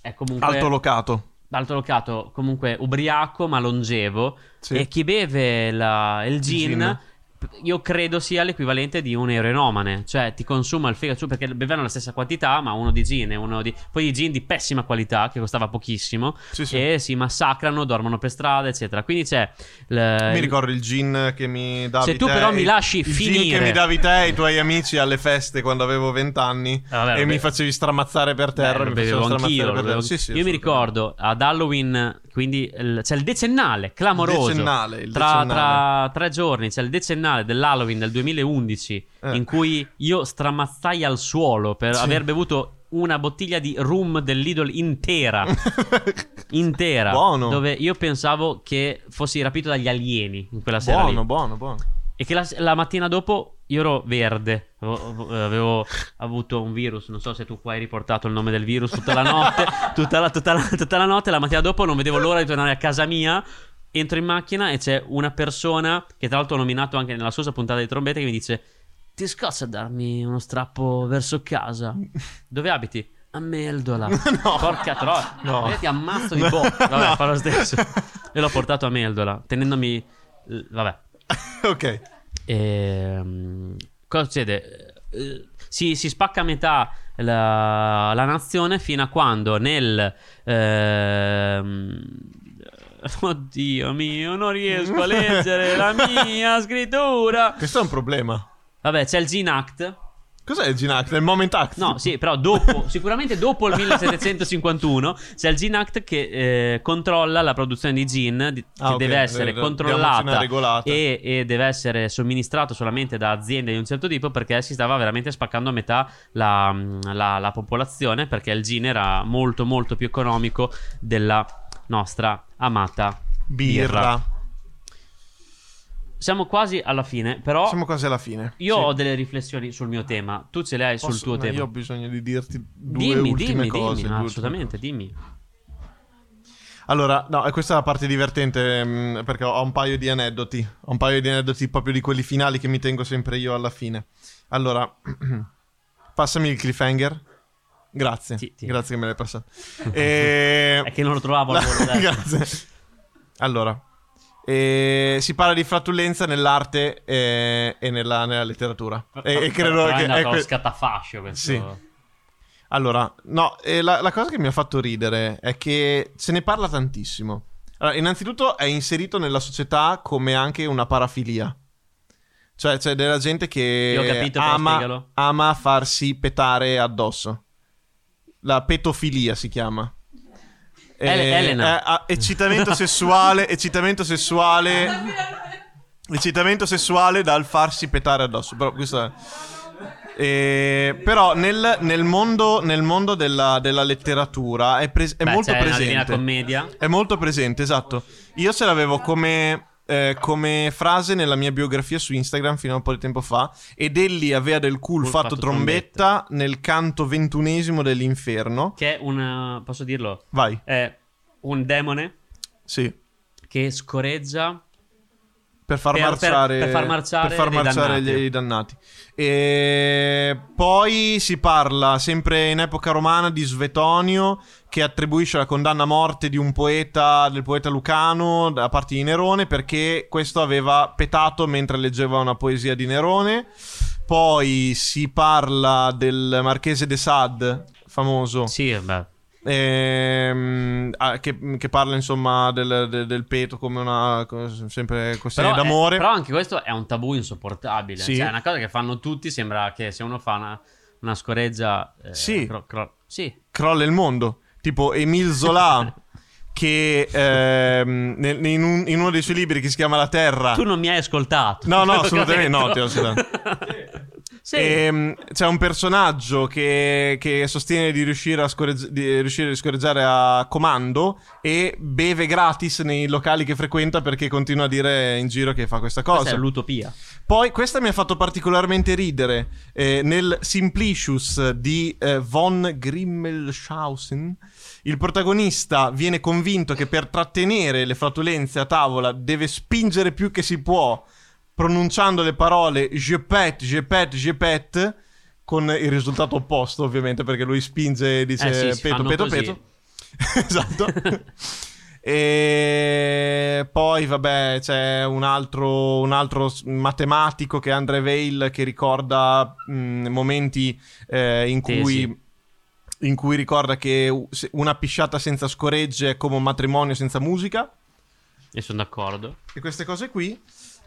Speaker 2: è comunque
Speaker 3: Alto locato.
Speaker 2: alto locato, comunque ubriaco ma longevo
Speaker 3: Sì.
Speaker 2: e chi beve la- il gin,
Speaker 3: gin.
Speaker 2: p- io credo sia l'equivalente di un eroinomane, cioè ti consuma il fegato perché bevevano la stessa quantità, ma uno di gin e uno di poi di gin di pessima qualità che costava pochissimo
Speaker 3: Sì, sì.
Speaker 2: e si massacrano, dormono per strada, eccetera. Quindi c'è l-
Speaker 3: Mi ricordo il gin che mi davi
Speaker 2: Se tu
Speaker 3: te,
Speaker 2: però mi lasci
Speaker 3: il
Speaker 2: finire-
Speaker 3: gin che mi davi te e i tuoi amici alle feste quando avevo vent'anni
Speaker 2: Ah, vabbè,
Speaker 3: e
Speaker 2: vabbè.
Speaker 3: mi facevi stramazzare per terra.
Speaker 2: Beh,
Speaker 3: mi facevo stramazzare per terra. Sì,
Speaker 2: Io mi ricordo ad Halloween, quindi il- c'è il decennale clamoroso.
Speaker 3: Decennale, il
Speaker 2: tra,
Speaker 3: decennale.
Speaker 2: tra tre giorni c'è il decennale dell'Halloween del 2011,
Speaker 3: Eh.
Speaker 2: in cui io stramazzai al suolo per
Speaker 3: Sì.
Speaker 2: aver bevuto una bottiglia di rum del Lidl intera. (laughs) intera.
Speaker 3: Buono.
Speaker 2: Dove io pensavo che fossi rapito dagli alieni in quella sera lì.
Speaker 3: buono, buono, buono.
Speaker 2: E che la, la mattina dopo io ero verde. Avevo, avuto un virus. Non so se tu qua hai riportato il nome del virus tutta la notte. (laughs) tutta, la, tutta la- tutta la notte. La mattina dopo non vedevo l'ora di tornare a casa mia. Entro in macchina e c'è una persona che tra l'altro ho nominato anche nella scorsa puntata di trombetta che mi dice: Ti scoccia a darmi uno strappo verso casa? Dove abiti? A Meldola. (laughs)
Speaker 3: No.
Speaker 2: Porca troia.
Speaker 3: No.
Speaker 2: Io ti ammazzo di bocca. Vabbè,
Speaker 3: No.
Speaker 2: fa lo stesso. (laughs) E l'ho portato a Meldola, tenendomi. Vabbè.
Speaker 3: ok.
Speaker 2: Ehm, cosa succede? Eh, si, si spacca a metà la, la nazione fino a quando nel... ehm, (laughs) oddio mio, non riesco a leggere la mia (laughs) scrittura.
Speaker 3: Questo è un problema.
Speaker 2: Vabbè, c'è il Gene Act.
Speaker 3: Cos'è il Gin Act? È il Moment Act?
Speaker 2: No, sì, però dopo, (laughs) sicuramente dopo il 1751 c'è il Gene Act che eh, controlla la produzione di gin, di- che
Speaker 3: Ah, ok,
Speaker 2: deve essere
Speaker 3: eh, diamocene
Speaker 2: controllata e, e deve essere somministrato solamente da aziende di un certo tipo perché si stava veramente spaccando a metà la, la- la popolazione perché il gin era molto molto più economico della nostra amata birra.
Speaker 3: Birra.
Speaker 2: Siamo quasi alla fine, però
Speaker 3: Siamo quasi alla fine.
Speaker 2: io
Speaker 3: Sì.
Speaker 2: ho delle riflessioni sul mio tema, tu ce le hai sul
Speaker 3: Posso-
Speaker 2: tuo
Speaker 3: ma
Speaker 2: tema.
Speaker 3: Io ho bisogno di dirti due
Speaker 2: Dimmi,
Speaker 3: ultime
Speaker 2: dimmi,
Speaker 3: cose.
Speaker 2: dimmi,
Speaker 3: ultime
Speaker 2: assolutamente,
Speaker 3: cose.
Speaker 2: dimmi.
Speaker 3: Allora, no, questa è la parte divertente mh, perché ho un paio di aneddoti. Ho un paio di aneddoti proprio di quelli finali che mi tengo sempre io alla fine. Allora, (clears throat) passami il cliffhanger. Grazie.
Speaker 2: Sì, sì.
Speaker 3: Grazie che me l'hai passato. E... (laughs)
Speaker 2: È che non lo trovavo adesso. (laughs) (laughs)
Speaker 3: Grazie. Allora, eh, si parla di flatulenza nell'arte e, e nella, nella letteratura. E, e credo
Speaker 2: è
Speaker 3: che...
Speaker 2: andato
Speaker 3: ecco-
Speaker 2: allo scatafascio questo.
Speaker 3: Sì. Allora, no, la, la cosa che mi ha fatto ridere è che se ne parla tantissimo. Allora, innanzitutto è inserito nella società come anche una parafilia. Cioè, c'è della gente che
Speaker 2: capito,
Speaker 3: ama, ama farsi petare addosso. La petofilia si chiama.
Speaker 2: Ele- Elena.
Speaker 3: eh, ah, eccitamento (laughs) sessuale, eccitamento sessuale Eccitamento sessuale dal farsi petare addosso. Però questo è... Eh, però nel, nel mondo, nel mondo della, della letteratura è, pres- è
Speaker 2: Beh,
Speaker 3: molto
Speaker 2: Divina
Speaker 3: presente.
Speaker 2: Commedia.
Speaker 3: È molto presente, esatto. Io ce l'avevo come, eh, come frase nella mia biografia su Instagram fino a un po' di tempo fa. Ed egli aveva del cool
Speaker 2: Cool
Speaker 3: fatto,
Speaker 2: fatto
Speaker 3: trombetta, nel canto ventunesimo dell'inferno.
Speaker 2: Che è un... posso dirlo?
Speaker 3: Vai,
Speaker 2: È un demone
Speaker 3: sì.
Speaker 2: che scoreggia
Speaker 3: Per far
Speaker 2: Per-
Speaker 3: marciare,
Speaker 2: per far marciare
Speaker 3: per far marciare
Speaker 2: dannati.
Speaker 3: gli- i dannati. E poi si parla sempre in epoca romana di Svetonio che attribuisce la condanna a morte di un poeta, del poeta Lucano da parte di Nerone perché questo aveva petato mentre leggeva una poesia di Nerone. Poi si parla del Marchese de Sade, famoso,
Speaker 2: Sì, beh.
Speaker 3: Ehm, ah, che, che parla insomma del, del- del peto come una sempre questione
Speaker 2: Però, è-
Speaker 3: d'amore.
Speaker 2: però anche questo è un tabù insopportabile.
Speaker 3: Sì.
Speaker 2: Cioè, è una cosa che fanno tutti. Sembra che se uno fa una, una scoreggia. eh,
Speaker 3: Sì.
Speaker 2: cro- cro- sì.
Speaker 3: crolla il mondo. Tipo Emile Zola, (laughs) che ehm, nel- in, un- in uno dei suoi libri che si chiama La Terra.
Speaker 2: Tu non mi hai ascoltato.
Speaker 3: No, no, (laughs) assolutamente no, ti ho (laughs) ascoltato.
Speaker 2: Sì.
Speaker 3: Ehm, c'è un personaggio che, che sostiene di riuscire, a scorreggi- di riuscire a scorreggiare a comando e beve gratis nei locali che frequenta perché continua a dire in giro che fa questa cosa.
Speaker 2: Questa è l'utopia.
Speaker 3: Poi questa mi ha fatto particolarmente ridere eh, nel Simplicius di eh, von Grimmelshausen. Il protagonista viene convinto che per trattenere le flatulenze a tavola deve spingere più che si può, pronunciando le parole je pète, je pète, je pète, con il risultato opposto ovviamente perché lui spinge e dice
Speaker 2: Eh sì,
Speaker 3: peto, peto,
Speaker 2: così.
Speaker 3: peto. (laughs) esatto. (laughs) E poi, vabbè, c'è un altro, un altro matematico che è Andre Weil che ricorda mh, momenti eh, in, cui, in cui ricorda che una pisciata senza scoregge è come un matrimonio senza musica.
Speaker 2: E sono d'accordo.
Speaker 3: E queste cose qui.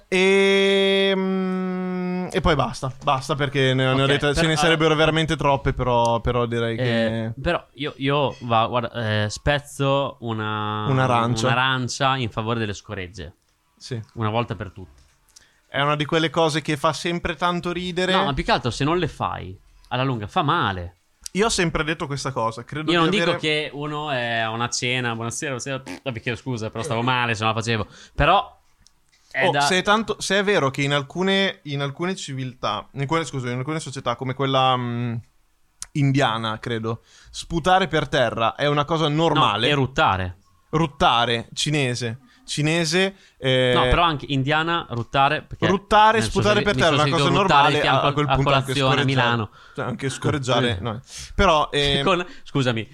Speaker 3: E, mm, e poi basta, basta perché ne, ne ho
Speaker 2: Ok,
Speaker 3: dette, ce ne sarebbero veramente troppe, però, però direi che...
Speaker 2: Eh, però io, io va, guarda, eh, spezzo una,
Speaker 3: Un'arancia.
Speaker 2: un'arancia in favore delle scoregge.
Speaker 3: Sì.
Speaker 2: Una volta per tutte.
Speaker 3: È una di quelle cose che fa sempre tanto ridere.
Speaker 2: No, ma più che altro se non le fai, alla lunga fa male.
Speaker 3: Io ho sempre detto questa cosa. Credo
Speaker 2: Io non dico
Speaker 3: avere-
Speaker 2: che uno è a una cena, buonasera, buonasera, pff, chiedo scusa, però stavo male se non la facevo. Però è
Speaker 3: Oh,
Speaker 2: da...
Speaker 3: se, è tanto, se è vero che in alcune, in alcune civiltà, in quelle, scusa, in alcune società come quella mh, indiana, credo, sputare per terra è una cosa
Speaker 2: no,
Speaker 3: normale.
Speaker 2: eruttare.
Speaker 3: ruttare, cinese. Cinese. eh,
Speaker 2: No, però anche indiana, ruttare.
Speaker 3: Ruttare, sputare per terra è una cosa
Speaker 2: ruttare
Speaker 3: normale. A, a quel
Speaker 2: a
Speaker 3: punto anche
Speaker 2: colazione a
Speaker 3: scorreggiare.
Speaker 2: Milano.
Speaker 3: Cioè, anche scorreggiare. no. Però. (laughs) eh,
Speaker 2: Con- scusami,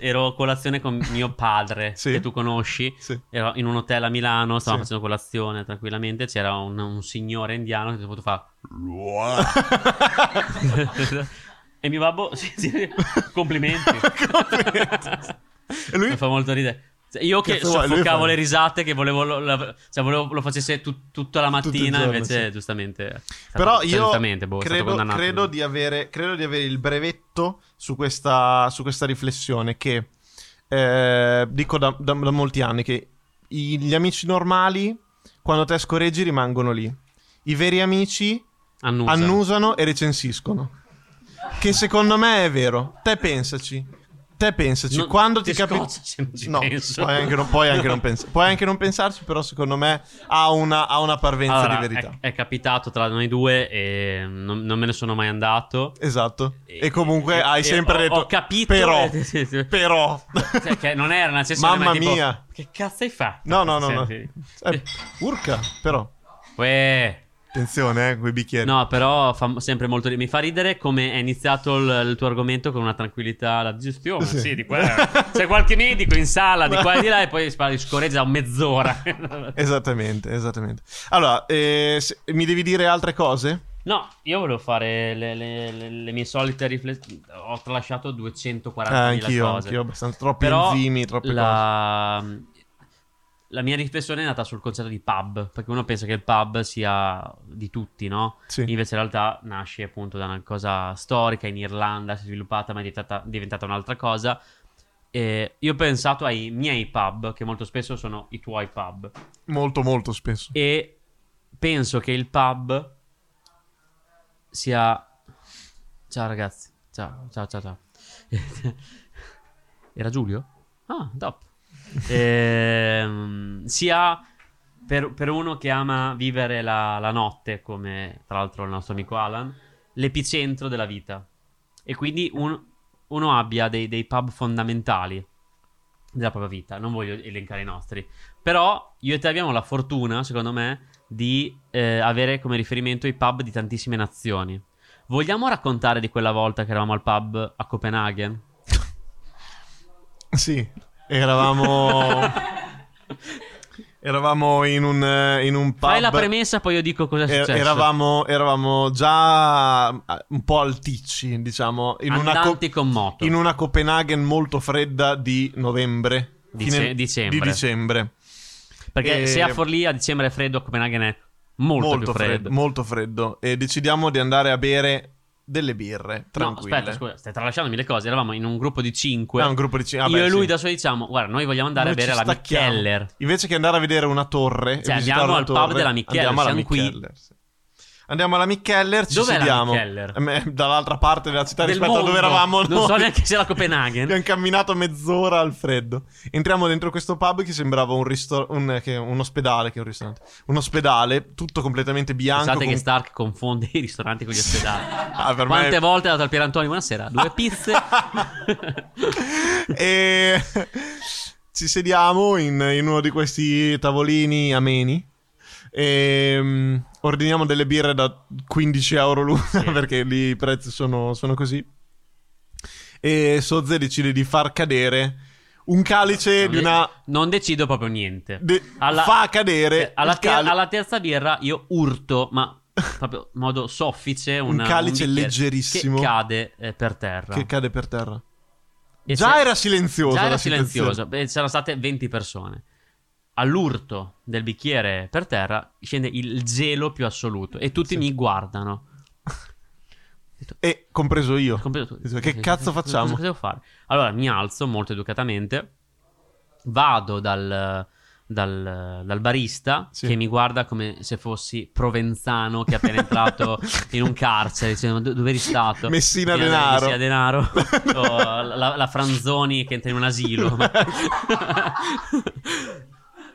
Speaker 2: ero a colazione con mio padre, (laughs)
Speaker 3: Sì.
Speaker 2: che tu conosci.
Speaker 3: sì.
Speaker 2: Ero in un hotel a Milano, stavamo
Speaker 3: Sì.
Speaker 2: facendo colazione tranquillamente. C'era un, un signore indiano che ti fa. (laughs) e mio babbo, complimenti. (laughs)
Speaker 3: Complimenti. E lui-
Speaker 2: Mi fa molto ridere. Cioè, Io che?
Speaker 3: Lui
Speaker 2: soffocavo le risate, che volevo lo, la- cioè, volevo lo facesse tut- tutta la mattina,
Speaker 3: giorno,
Speaker 2: invece
Speaker 3: sì.
Speaker 2: giustamente... è stato-
Speaker 3: Però
Speaker 2: cioè,
Speaker 3: io
Speaker 2: boh,
Speaker 3: credo, credo di avere, credo di avere il brevetto su questa, su questa riflessione che eh, dico da, da- da molti anni che gli amici normali quando te scorreggi rimangono lì. I veri amici
Speaker 2: Annusa.
Speaker 3: annusano e recensiscono. Che secondo me è vero. Te pensaci. Te pensaci.
Speaker 2: Non-
Speaker 3: quando ti
Speaker 2: ti
Speaker 3: capita...
Speaker 2: scoccia se non ci
Speaker 3: no,
Speaker 2: penso.
Speaker 3: Puoi anche, non, puoi anche non (laughs) pens- puoi anche non pensarci, però secondo me ha una, ha una parvenza
Speaker 2: Allora,
Speaker 3: di verità.
Speaker 2: È, è capitato tra noi due e non, non me ne sono mai andato.
Speaker 3: Esatto. E, comunque hai
Speaker 2: e
Speaker 3: sempre
Speaker 2: ho-
Speaker 3: detto...
Speaker 2: Ho capito.
Speaker 3: Però... (laughs) Però...
Speaker 2: Cioè, che non era una sessione
Speaker 3: Mamma
Speaker 2: ma tipo,
Speaker 3: mia.
Speaker 2: Che cazzo hai fatto?
Speaker 3: No, no, no, no. Eh, urca, però.
Speaker 2: Uè.
Speaker 3: Attenzione, eh, quei bicchieri.
Speaker 2: No, però fa sempre molto ri- Mi fa ridere come è iniziato il, il tuo argomento con una tranquillità, la digestione.
Speaker 3: Sì.
Speaker 2: Sì, di qua. C'è qualche medico in sala di qua e di là e poi si scorreggia a mezz'ora. (laughs)
Speaker 3: Esattamente, esattamente. Allora, eh, se- mi devi dire altre cose?
Speaker 2: no, io volevo fare le, le- le- le mie solite riflessioni. Ho tralasciato 240.000
Speaker 3: Eh, anch'io,
Speaker 2: cose.
Speaker 3: anch'io, abbastanza. Troppi
Speaker 2: Però
Speaker 3: enzimi, troppe cose.
Speaker 2: La... mia riflessione è nata sul concetto di pub, perché uno pensa che il pub sia di tutti, no?
Speaker 3: Sì.
Speaker 2: Invece in realtà nasce appunto da una cosa storica, in Irlanda si è sviluppata, ma è diventata, diventata un'altra cosa. E io ho pensato ai miei pub, che molto spesso sono i tuoi pub,
Speaker 3: Molto, molto spesso.
Speaker 2: e penso che il pub sia... Ciao ragazzi, ciao, ciao, ciao, ciao. (laughs) Era Giulio? Ah, top. Ehm, sia per, per uno che ama vivere la, la notte, come tra l'altro il nostro amico Alan, l'epicentro della vita. E quindi un- uno abbia dei, dei pub fondamentali della propria vita. Non voglio elencare i nostri. Però io e te abbiamo la fortuna, secondo me, di eh, avere come riferimento i pub di tantissime nazioni. Vogliamo raccontare di quella volta che eravamo al pub a Copenaghen? (laughs)
Speaker 3: Sì, eravamo. (laughs) eravamo in un, eh, in un pub.
Speaker 2: Fai la premessa, poi io dico cosa è
Speaker 3: Er-
Speaker 2: successo.
Speaker 3: eravamo, eravamo già eh, un po' alticci, diciamo, in una, co-
Speaker 2: Andanti con moto.
Speaker 3: in una Copenaghen molto fredda di novembre.
Speaker 2: Dice-
Speaker 3: fine-
Speaker 2: dicembre.
Speaker 3: Di dicembre.
Speaker 2: Perché
Speaker 3: E-
Speaker 2: se a Forlì a dicembre è freddo, a Copenaghen è molto, più freddo.
Speaker 3: Molto freddo. E decidiamo di andare a bere delle birre,
Speaker 2: No,
Speaker 3: tranquille.
Speaker 2: aspetta, scusa, stai tralasciando mille cose. Eravamo in un gruppo di cinque.
Speaker 3: È un gruppo di ci-
Speaker 2: Io
Speaker 3: vabbè,
Speaker 2: e lui
Speaker 3: sì.
Speaker 2: da solo diciamo: Guarda, noi vogliamo andare
Speaker 3: Noi
Speaker 2: a bere la. Mikkeller.
Speaker 3: Invece che andare a vedere una torre,
Speaker 2: Cioè,
Speaker 3: e
Speaker 2: andiamo al pub
Speaker 3: torre,
Speaker 2: della Mikkeller,
Speaker 3: Andiamo alla
Speaker 2: siamo qui.
Speaker 3: Sì. Andiamo alla Mikkeller, ci
Speaker 2: Dov'è la
Speaker 3: sediamo.
Speaker 2: Mikkeller?
Speaker 3: Eh, beh, Dall'altra parte della città
Speaker 2: Del
Speaker 3: rispetto a dove
Speaker 2: mondo.
Speaker 3: eravamo
Speaker 2: Non
Speaker 3: noi.
Speaker 2: so neanche se era Copenaghen. (laughs)
Speaker 3: Abbiamo camminato mezz'ora al freddo. Entriamo dentro questo pub che sembrava un, ristor- un, che- un ospedale, che un ristorante. Un ospedale, tutto completamente bianco.
Speaker 2: Pensate che
Speaker 3: con-
Speaker 2: Stark confonde i ristoranti con gli ospedali. (laughs)
Speaker 3: Ah, per me-
Speaker 2: Quante volte è andato al Pierantoni? Buonasera, due pizze. (laughs)
Speaker 3: e ci sediamo in, in uno di questi tavolini ameni. E mm, ordiniamo delle birre da 15 euro l'una (laughs) perché lì i prezzi sono, sono così. E Sozze decide di far cadere un calice
Speaker 2: Non
Speaker 3: di una.
Speaker 2: non decido proprio niente.
Speaker 3: de-
Speaker 2: Alla-
Speaker 3: fa cadere
Speaker 2: Eh, alla, ter-
Speaker 3: cali-
Speaker 2: alla terza birra io urto, ma proprio in modo soffice, una-
Speaker 3: Un calice
Speaker 2: bicchiere
Speaker 3: leggerissimo.
Speaker 2: che cade eh, per terra.
Speaker 3: che cade per terra.
Speaker 2: E
Speaker 3: Già
Speaker 2: se-
Speaker 3: era silenziosa
Speaker 2: Già era silenzioso. Beh, c'erano state 20 persone. All'urto del bicchiere per terra scende il gelo più assoluto e tutti
Speaker 3: Sì.
Speaker 2: mi guardano.
Speaker 3: E compreso io.
Speaker 2: Compreso tu.
Speaker 3: Che cazzo facciamo?
Speaker 2: Cosa devo fare? Allora mi alzo molto educatamente, vado dal, dal, dal barista
Speaker 3: Sì.
Speaker 2: che mi guarda come se fossi provenzano che è appena entrato (laughs) in un carcere dicendo "Do- dove eri stato?
Speaker 3: Messina
Speaker 2: Messina
Speaker 3: Denaro.
Speaker 2: Messina Denaro. (laughs) o la, la Franzoni che entra in un asilo. (laughs)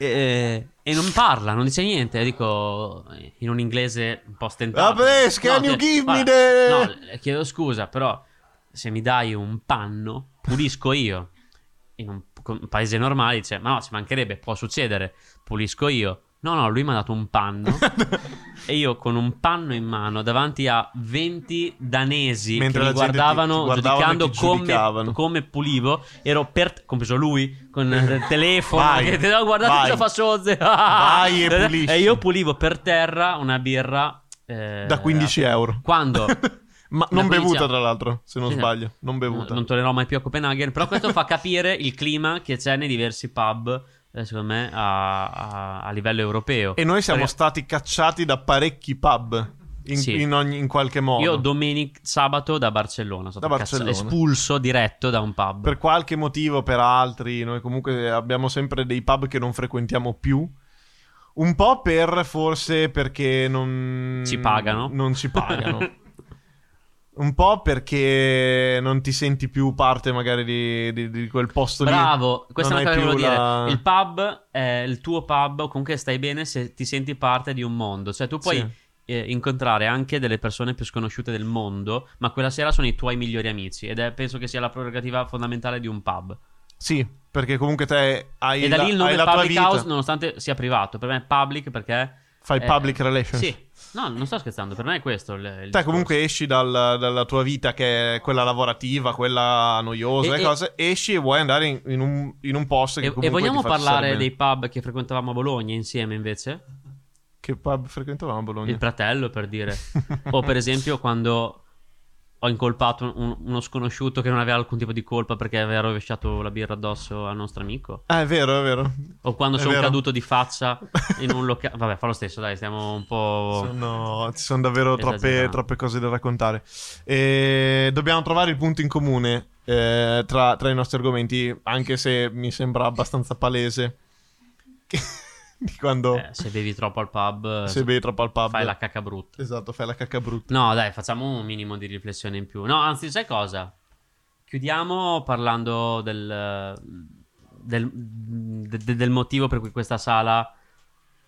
Speaker 2: e, e non parla, non dice niente. E dico in un inglese un po' stentato.
Speaker 3: Vabbè, can you
Speaker 2: ti-
Speaker 3: give me
Speaker 2: guarda,
Speaker 3: the-
Speaker 2: No, chiedo scusa, però se mi dai un panno, pulisco io. In un, un paese normale dice, ma no, ci mancherebbe, può succedere, pulisco io. No, no, lui mi ha dato un panno (laughs) e io con un panno in mano davanti a 20 danesi
Speaker 3: Mentre
Speaker 2: che mi
Speaker 3: ti-
Speaker 2: guardavano,
Speaker 3: ti guardavano
Speaker 2: giudicando come, come pulivo, ero per... compreso lui con (laughs) il telefono
Speaker 3: Vai,
Speaker 2: che no, guardate
Speaker 3: vai.
Speaker 2: cosa fa Sozze
Speaker 3: Vai e (laughs) pulisci.
Speaker 2: e io pulivo per terra una birra eh,
Speaker 3: Da 15 euro.
Speaker 2: quando
Speaker 3: Ma non
Speaker 2: 15
Speaker 3: bevuta, tra l'altro, se non
Speaker 2: Sì,
Speaker 3: sbaglio. Non bevuta.
Speaker 2: non tornerò mai più a Copenaghen. Però questo fa capire il clima che c'è nei diversi pub, secondo me, a, a- a livello europeo.
Speaker 3: E noi siamo
Speaker 2: Perché
Speaker 3: stati cacciati da parecchi pub. In,
Speaker 2: Sì.
Speaker 3: in ogni- in qualche modo.
Speaker 2: Io domenica, sabato da Barcellona sono
Speaker 3: Da
Speaker 2: stato
Speaker 3: Barcellona.
Speaker 2: espulso diretto da un pub.
Speaker 3: Per qualche motivo, per altri, noi comunque abbiamo sempre dei pub che non frequentiamo più. Un po' per forse perché non
Speaker 2: Ci pagano.
Speaker 3: Non ci pagano. (laughs) Un po' perché non ti senti più parte magari di, di- di quel posto lì.
Speaker 2: Bravo, questa è una cosa che volevo
Speaker 3: la-
Speaker 2: dire. Il pub è il tuo pub, comunque stai bene se ti senti parte di un mondo. Cioè, tu puoi
Speaker 3: Sì.
Speaker 2: eh, incontrare anche delle persone più sconosciute del mondo, ma quella sera sono i tuoi migliori amici. Ed è, penso che sia la prerogativa fondamentale di un pub.
Speaker 3: Sì, perché comunque te hai
Speaker 2: e da
Speaker 3: la,
Speaker 2: lì il nome Public. House, nonostante sia privato. Per me è public perché.
Speaker 3: Fai
Speaker 2: eh,
Speaker 3: public relations.
Speaker 2: Sì, no, non sto scherzando. Per me è questo. Il, il
Speaker 3: Te comunque esci dal- dalla tua vita che è quella lavorativa, quella noiosa
Speaker 2: E-
Speaker 3: e, cose, esci e vuoi andare in, in un, in un posto che
Speaker 2: E, e vogliamo parlare dei pub che frequentavamo a Bologna insieme invece?
Speaker 3: Che pub frequentavamo a Bologna?
Speaker 2: Il fratello, per dire. (laughs) o per esempio quando ho incolpato un- uno sconosciuto che non aveva alcun tipo di colpa perché aveva rovesciato la birra addosso al nostro amico.
Speaker 3: Ah, è vero, è vero.
Speaker 2: O quando
Speaker 3: È
Speaker 2: sono
Speaker 3: vero.
Speaker 2: caduto di faccia in un (laughs) locale. Vabbè, fa lo stesso, dai, stiamo un po'.
Speaker 3: Sono- ci sono davvero troppe, troppe cose da raccontare. E dobbiamo trovare il punto in comune eh, tra, tra i nostri argomenti, anche se mi sembra abbastanza palese. che- (laughs) di quando
Speaker 2: Eh, se bevi troppo al pub,
Speaker 3: se bevi troppo al pub.
Speaker 2: fai la cacca brutta.
Speaker 3: Esatto, fai la cacca brutta.
Speaker 2: No, dai, facciamo un minimo di riflessione in più. No, anzi, sai cosa? Chiudiamo parlando del, del, de- del motivo per cui questa sala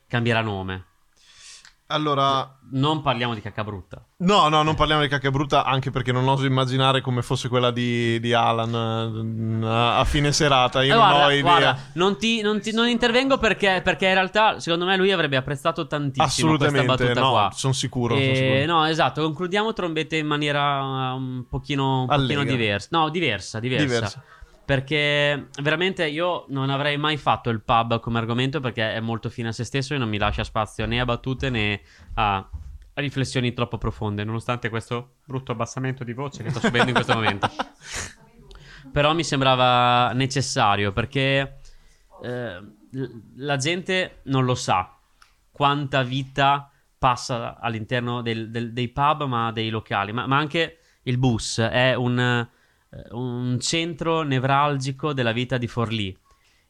Speaker 2: cambierà nome.
Speaker 3: Allora,
Speaker 2: Non parliamo di cacca brutta.
Speaker 3: no, no, non parliamo di cacca brutta, anche perché non oso immaginare come fosse quella di, di Alan eh, a fine serata. Io
Speaker 2: Eh,
Speaker 3: non
Speaker 2: guarda,
Speaker 3: ho idea.
Speaker 2: guarda, non, ti- non ti- non intervengo perché, perché in realtà, secondo me, lui avrebbe apprezzato tantissimo questa
Speaker 3: Assolutamente,
Speaker 2: battuta
Speaker 3: no,
Speaker 2: qua.
Speaker 3: sono sicuro. sono
Speaker 2: Eh,
Speaker 3: sicuro.
Speaker 2: no, esatto, concludiamo trombette in maniera un pochino, un pochino diversa. No, diversa, diversa.
Speaker 3: Diversa.
Speaker 2: Perché veramente io non avrei mai fatto il pub come argomento perché è molto fine a se stesso e non mi lascia spazio né a battute né a, riflessioni troppo profonde, nonostante questo brutto abbassamento di voce che sto subendo in questo momento. (laughs) Però mi sembrava necessario perché eh, la gente non lo sa quanta vita passa all'interno del- del- dei pub, ma dei locali, ma, ma anche il bus è un, un centro nevralgico della vita di Forlì.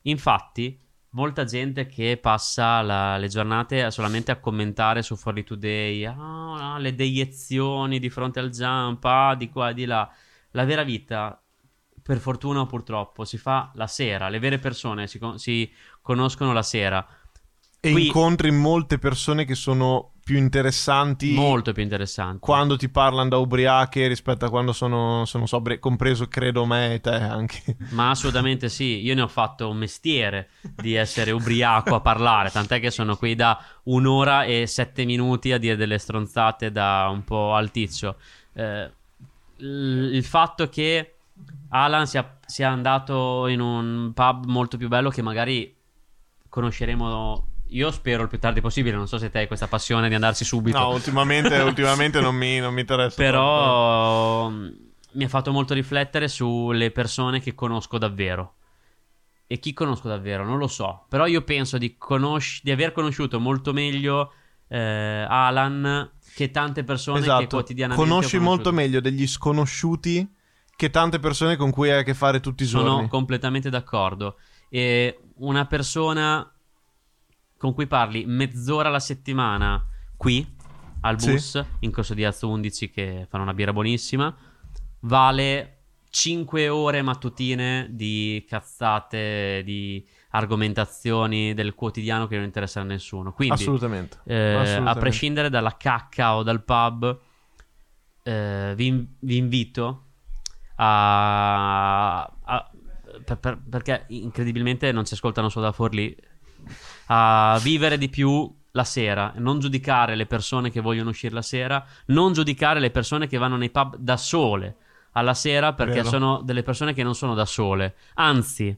Speaker 2: Infatti, molta gente che passa la- le giornate solamente a commentare su Forlì Today, ah, le deiezioni di fronte al jump, ah, di qua e di là. La vera vita, per fortuna o purtroppo, si fa la sera. Le vere persone si, con- si conoscono la sera.
Speaker 3: E
Speaker 2: qui-
Speaker 3: incontri molte persone che sono più interessanti
Speaker 2: Molto più interessante.
Speaker 3: quando ti parlano da ubriache rispetto a quando sono, sono sobri, compreso credo me e te anche.
Speaker 2: Ma assolutamente sì, io ne ho fatto un mestiere di essere ubriaco a parlare, tant'è che sono qui da un'ora e sette minuti a dire delle stronzate da un po' al tizio. Eh, il il fatto che Alan sia, sia andato in un pub molto più bello che magari conosceremo, io spero il più tardi possibile, non so se te hai questa passione di andarsi subito.
Speaker 3: No, ultimamente, (laughs) ultimamente non, mi, non mi interessa.
Speaker 2: Però mh, mi ha fatto molto riflettere sulle persone che conosco davvero. E chi conosco davvero? Non lo so. Però io penso di, conosci- di aver conosciuto molto meglio eh, Alan che tante persone che
Speaker 3: Esatto,
Speaker 2: quotidianamente
Speaker 3: conosci molto meglio degli sconosciuti che tante persone con cui hai a che fare tutti i
Speaker 2: Sono
Speaker 3: giorni.
Speaker 2: completamente d'accordo. E una persona con cui parli mezz'ora alla settimana qui al
Speaker 3: Sì.
Speaker 2: bus in corso di Azzo 11 che fanno una birra buonissima vale 5 ore mattutine di cazzate, di argomentazioni del quotidiano che non interessano a nessuno. Quindi
Speaker 3: Assolutamente.
Speaker 2: eh,
Speaker 3: Assolutamente.
Speaker 2: a prescindere dalla cacca o dal pub, eh, vi, vi invito a, a- per- per- perché incredibilmente non ci ascoltano solo da Forlì, a vivere di più la sera, non giudicare le persone che vogliono uscire la sera, non giudicare le persone che vanno nei pub da sole alla sera perché
Speaker 3: Vero.
Speaker 2: sono delle persone che non sono da sole. Anzi,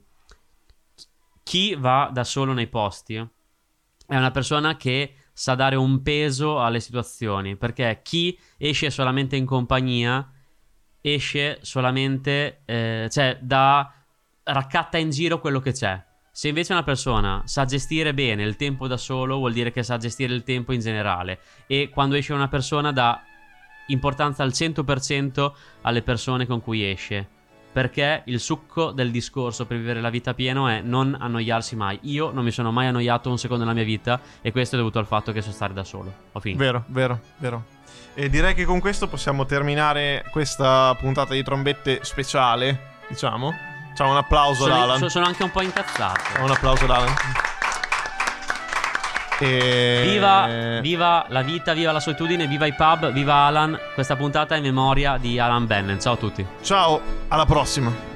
Speaker 2: chi va da solo nei posti è una persona che sa dare un peso alle situazioni, perché chi esce solamente in compagnia esce solamente, eh, cioè da raccatta in giro quello che c'è. Se invece una persona sa gestire bene il tempo da solo, vuol dire che sa gestire il tempo in generale. E quando esce una persona dà importanza al 100% alle persone con cui esce. Perché il succo del discorso per vivere la vita pieno è non annoiarsi mai. Io non mi sono mai annoiato un secondo nella mia vita e questo è dovuto al fatto che so stare da solo. Ho finito.
Speaker 3: Vero, vero, vero. E direi che con questo possiamo terminare questa puntata di trombette speciale, diciamo. Ciao, un applauso ad
Speaker 2: sono,
Speaker 3: Alan.
Speaker 2: so- sono anche un po' incazzato.
Speaker 3: Ciao, un applauso ad Alan. E...
Speaker 2: Viva, viva la vita, viva la solitudine, viva i pub, viva Alan. Questa puntata è in memoria di Alan Bennett. Ciao a tutti.
Speaker 3: Ciao, alla prossima.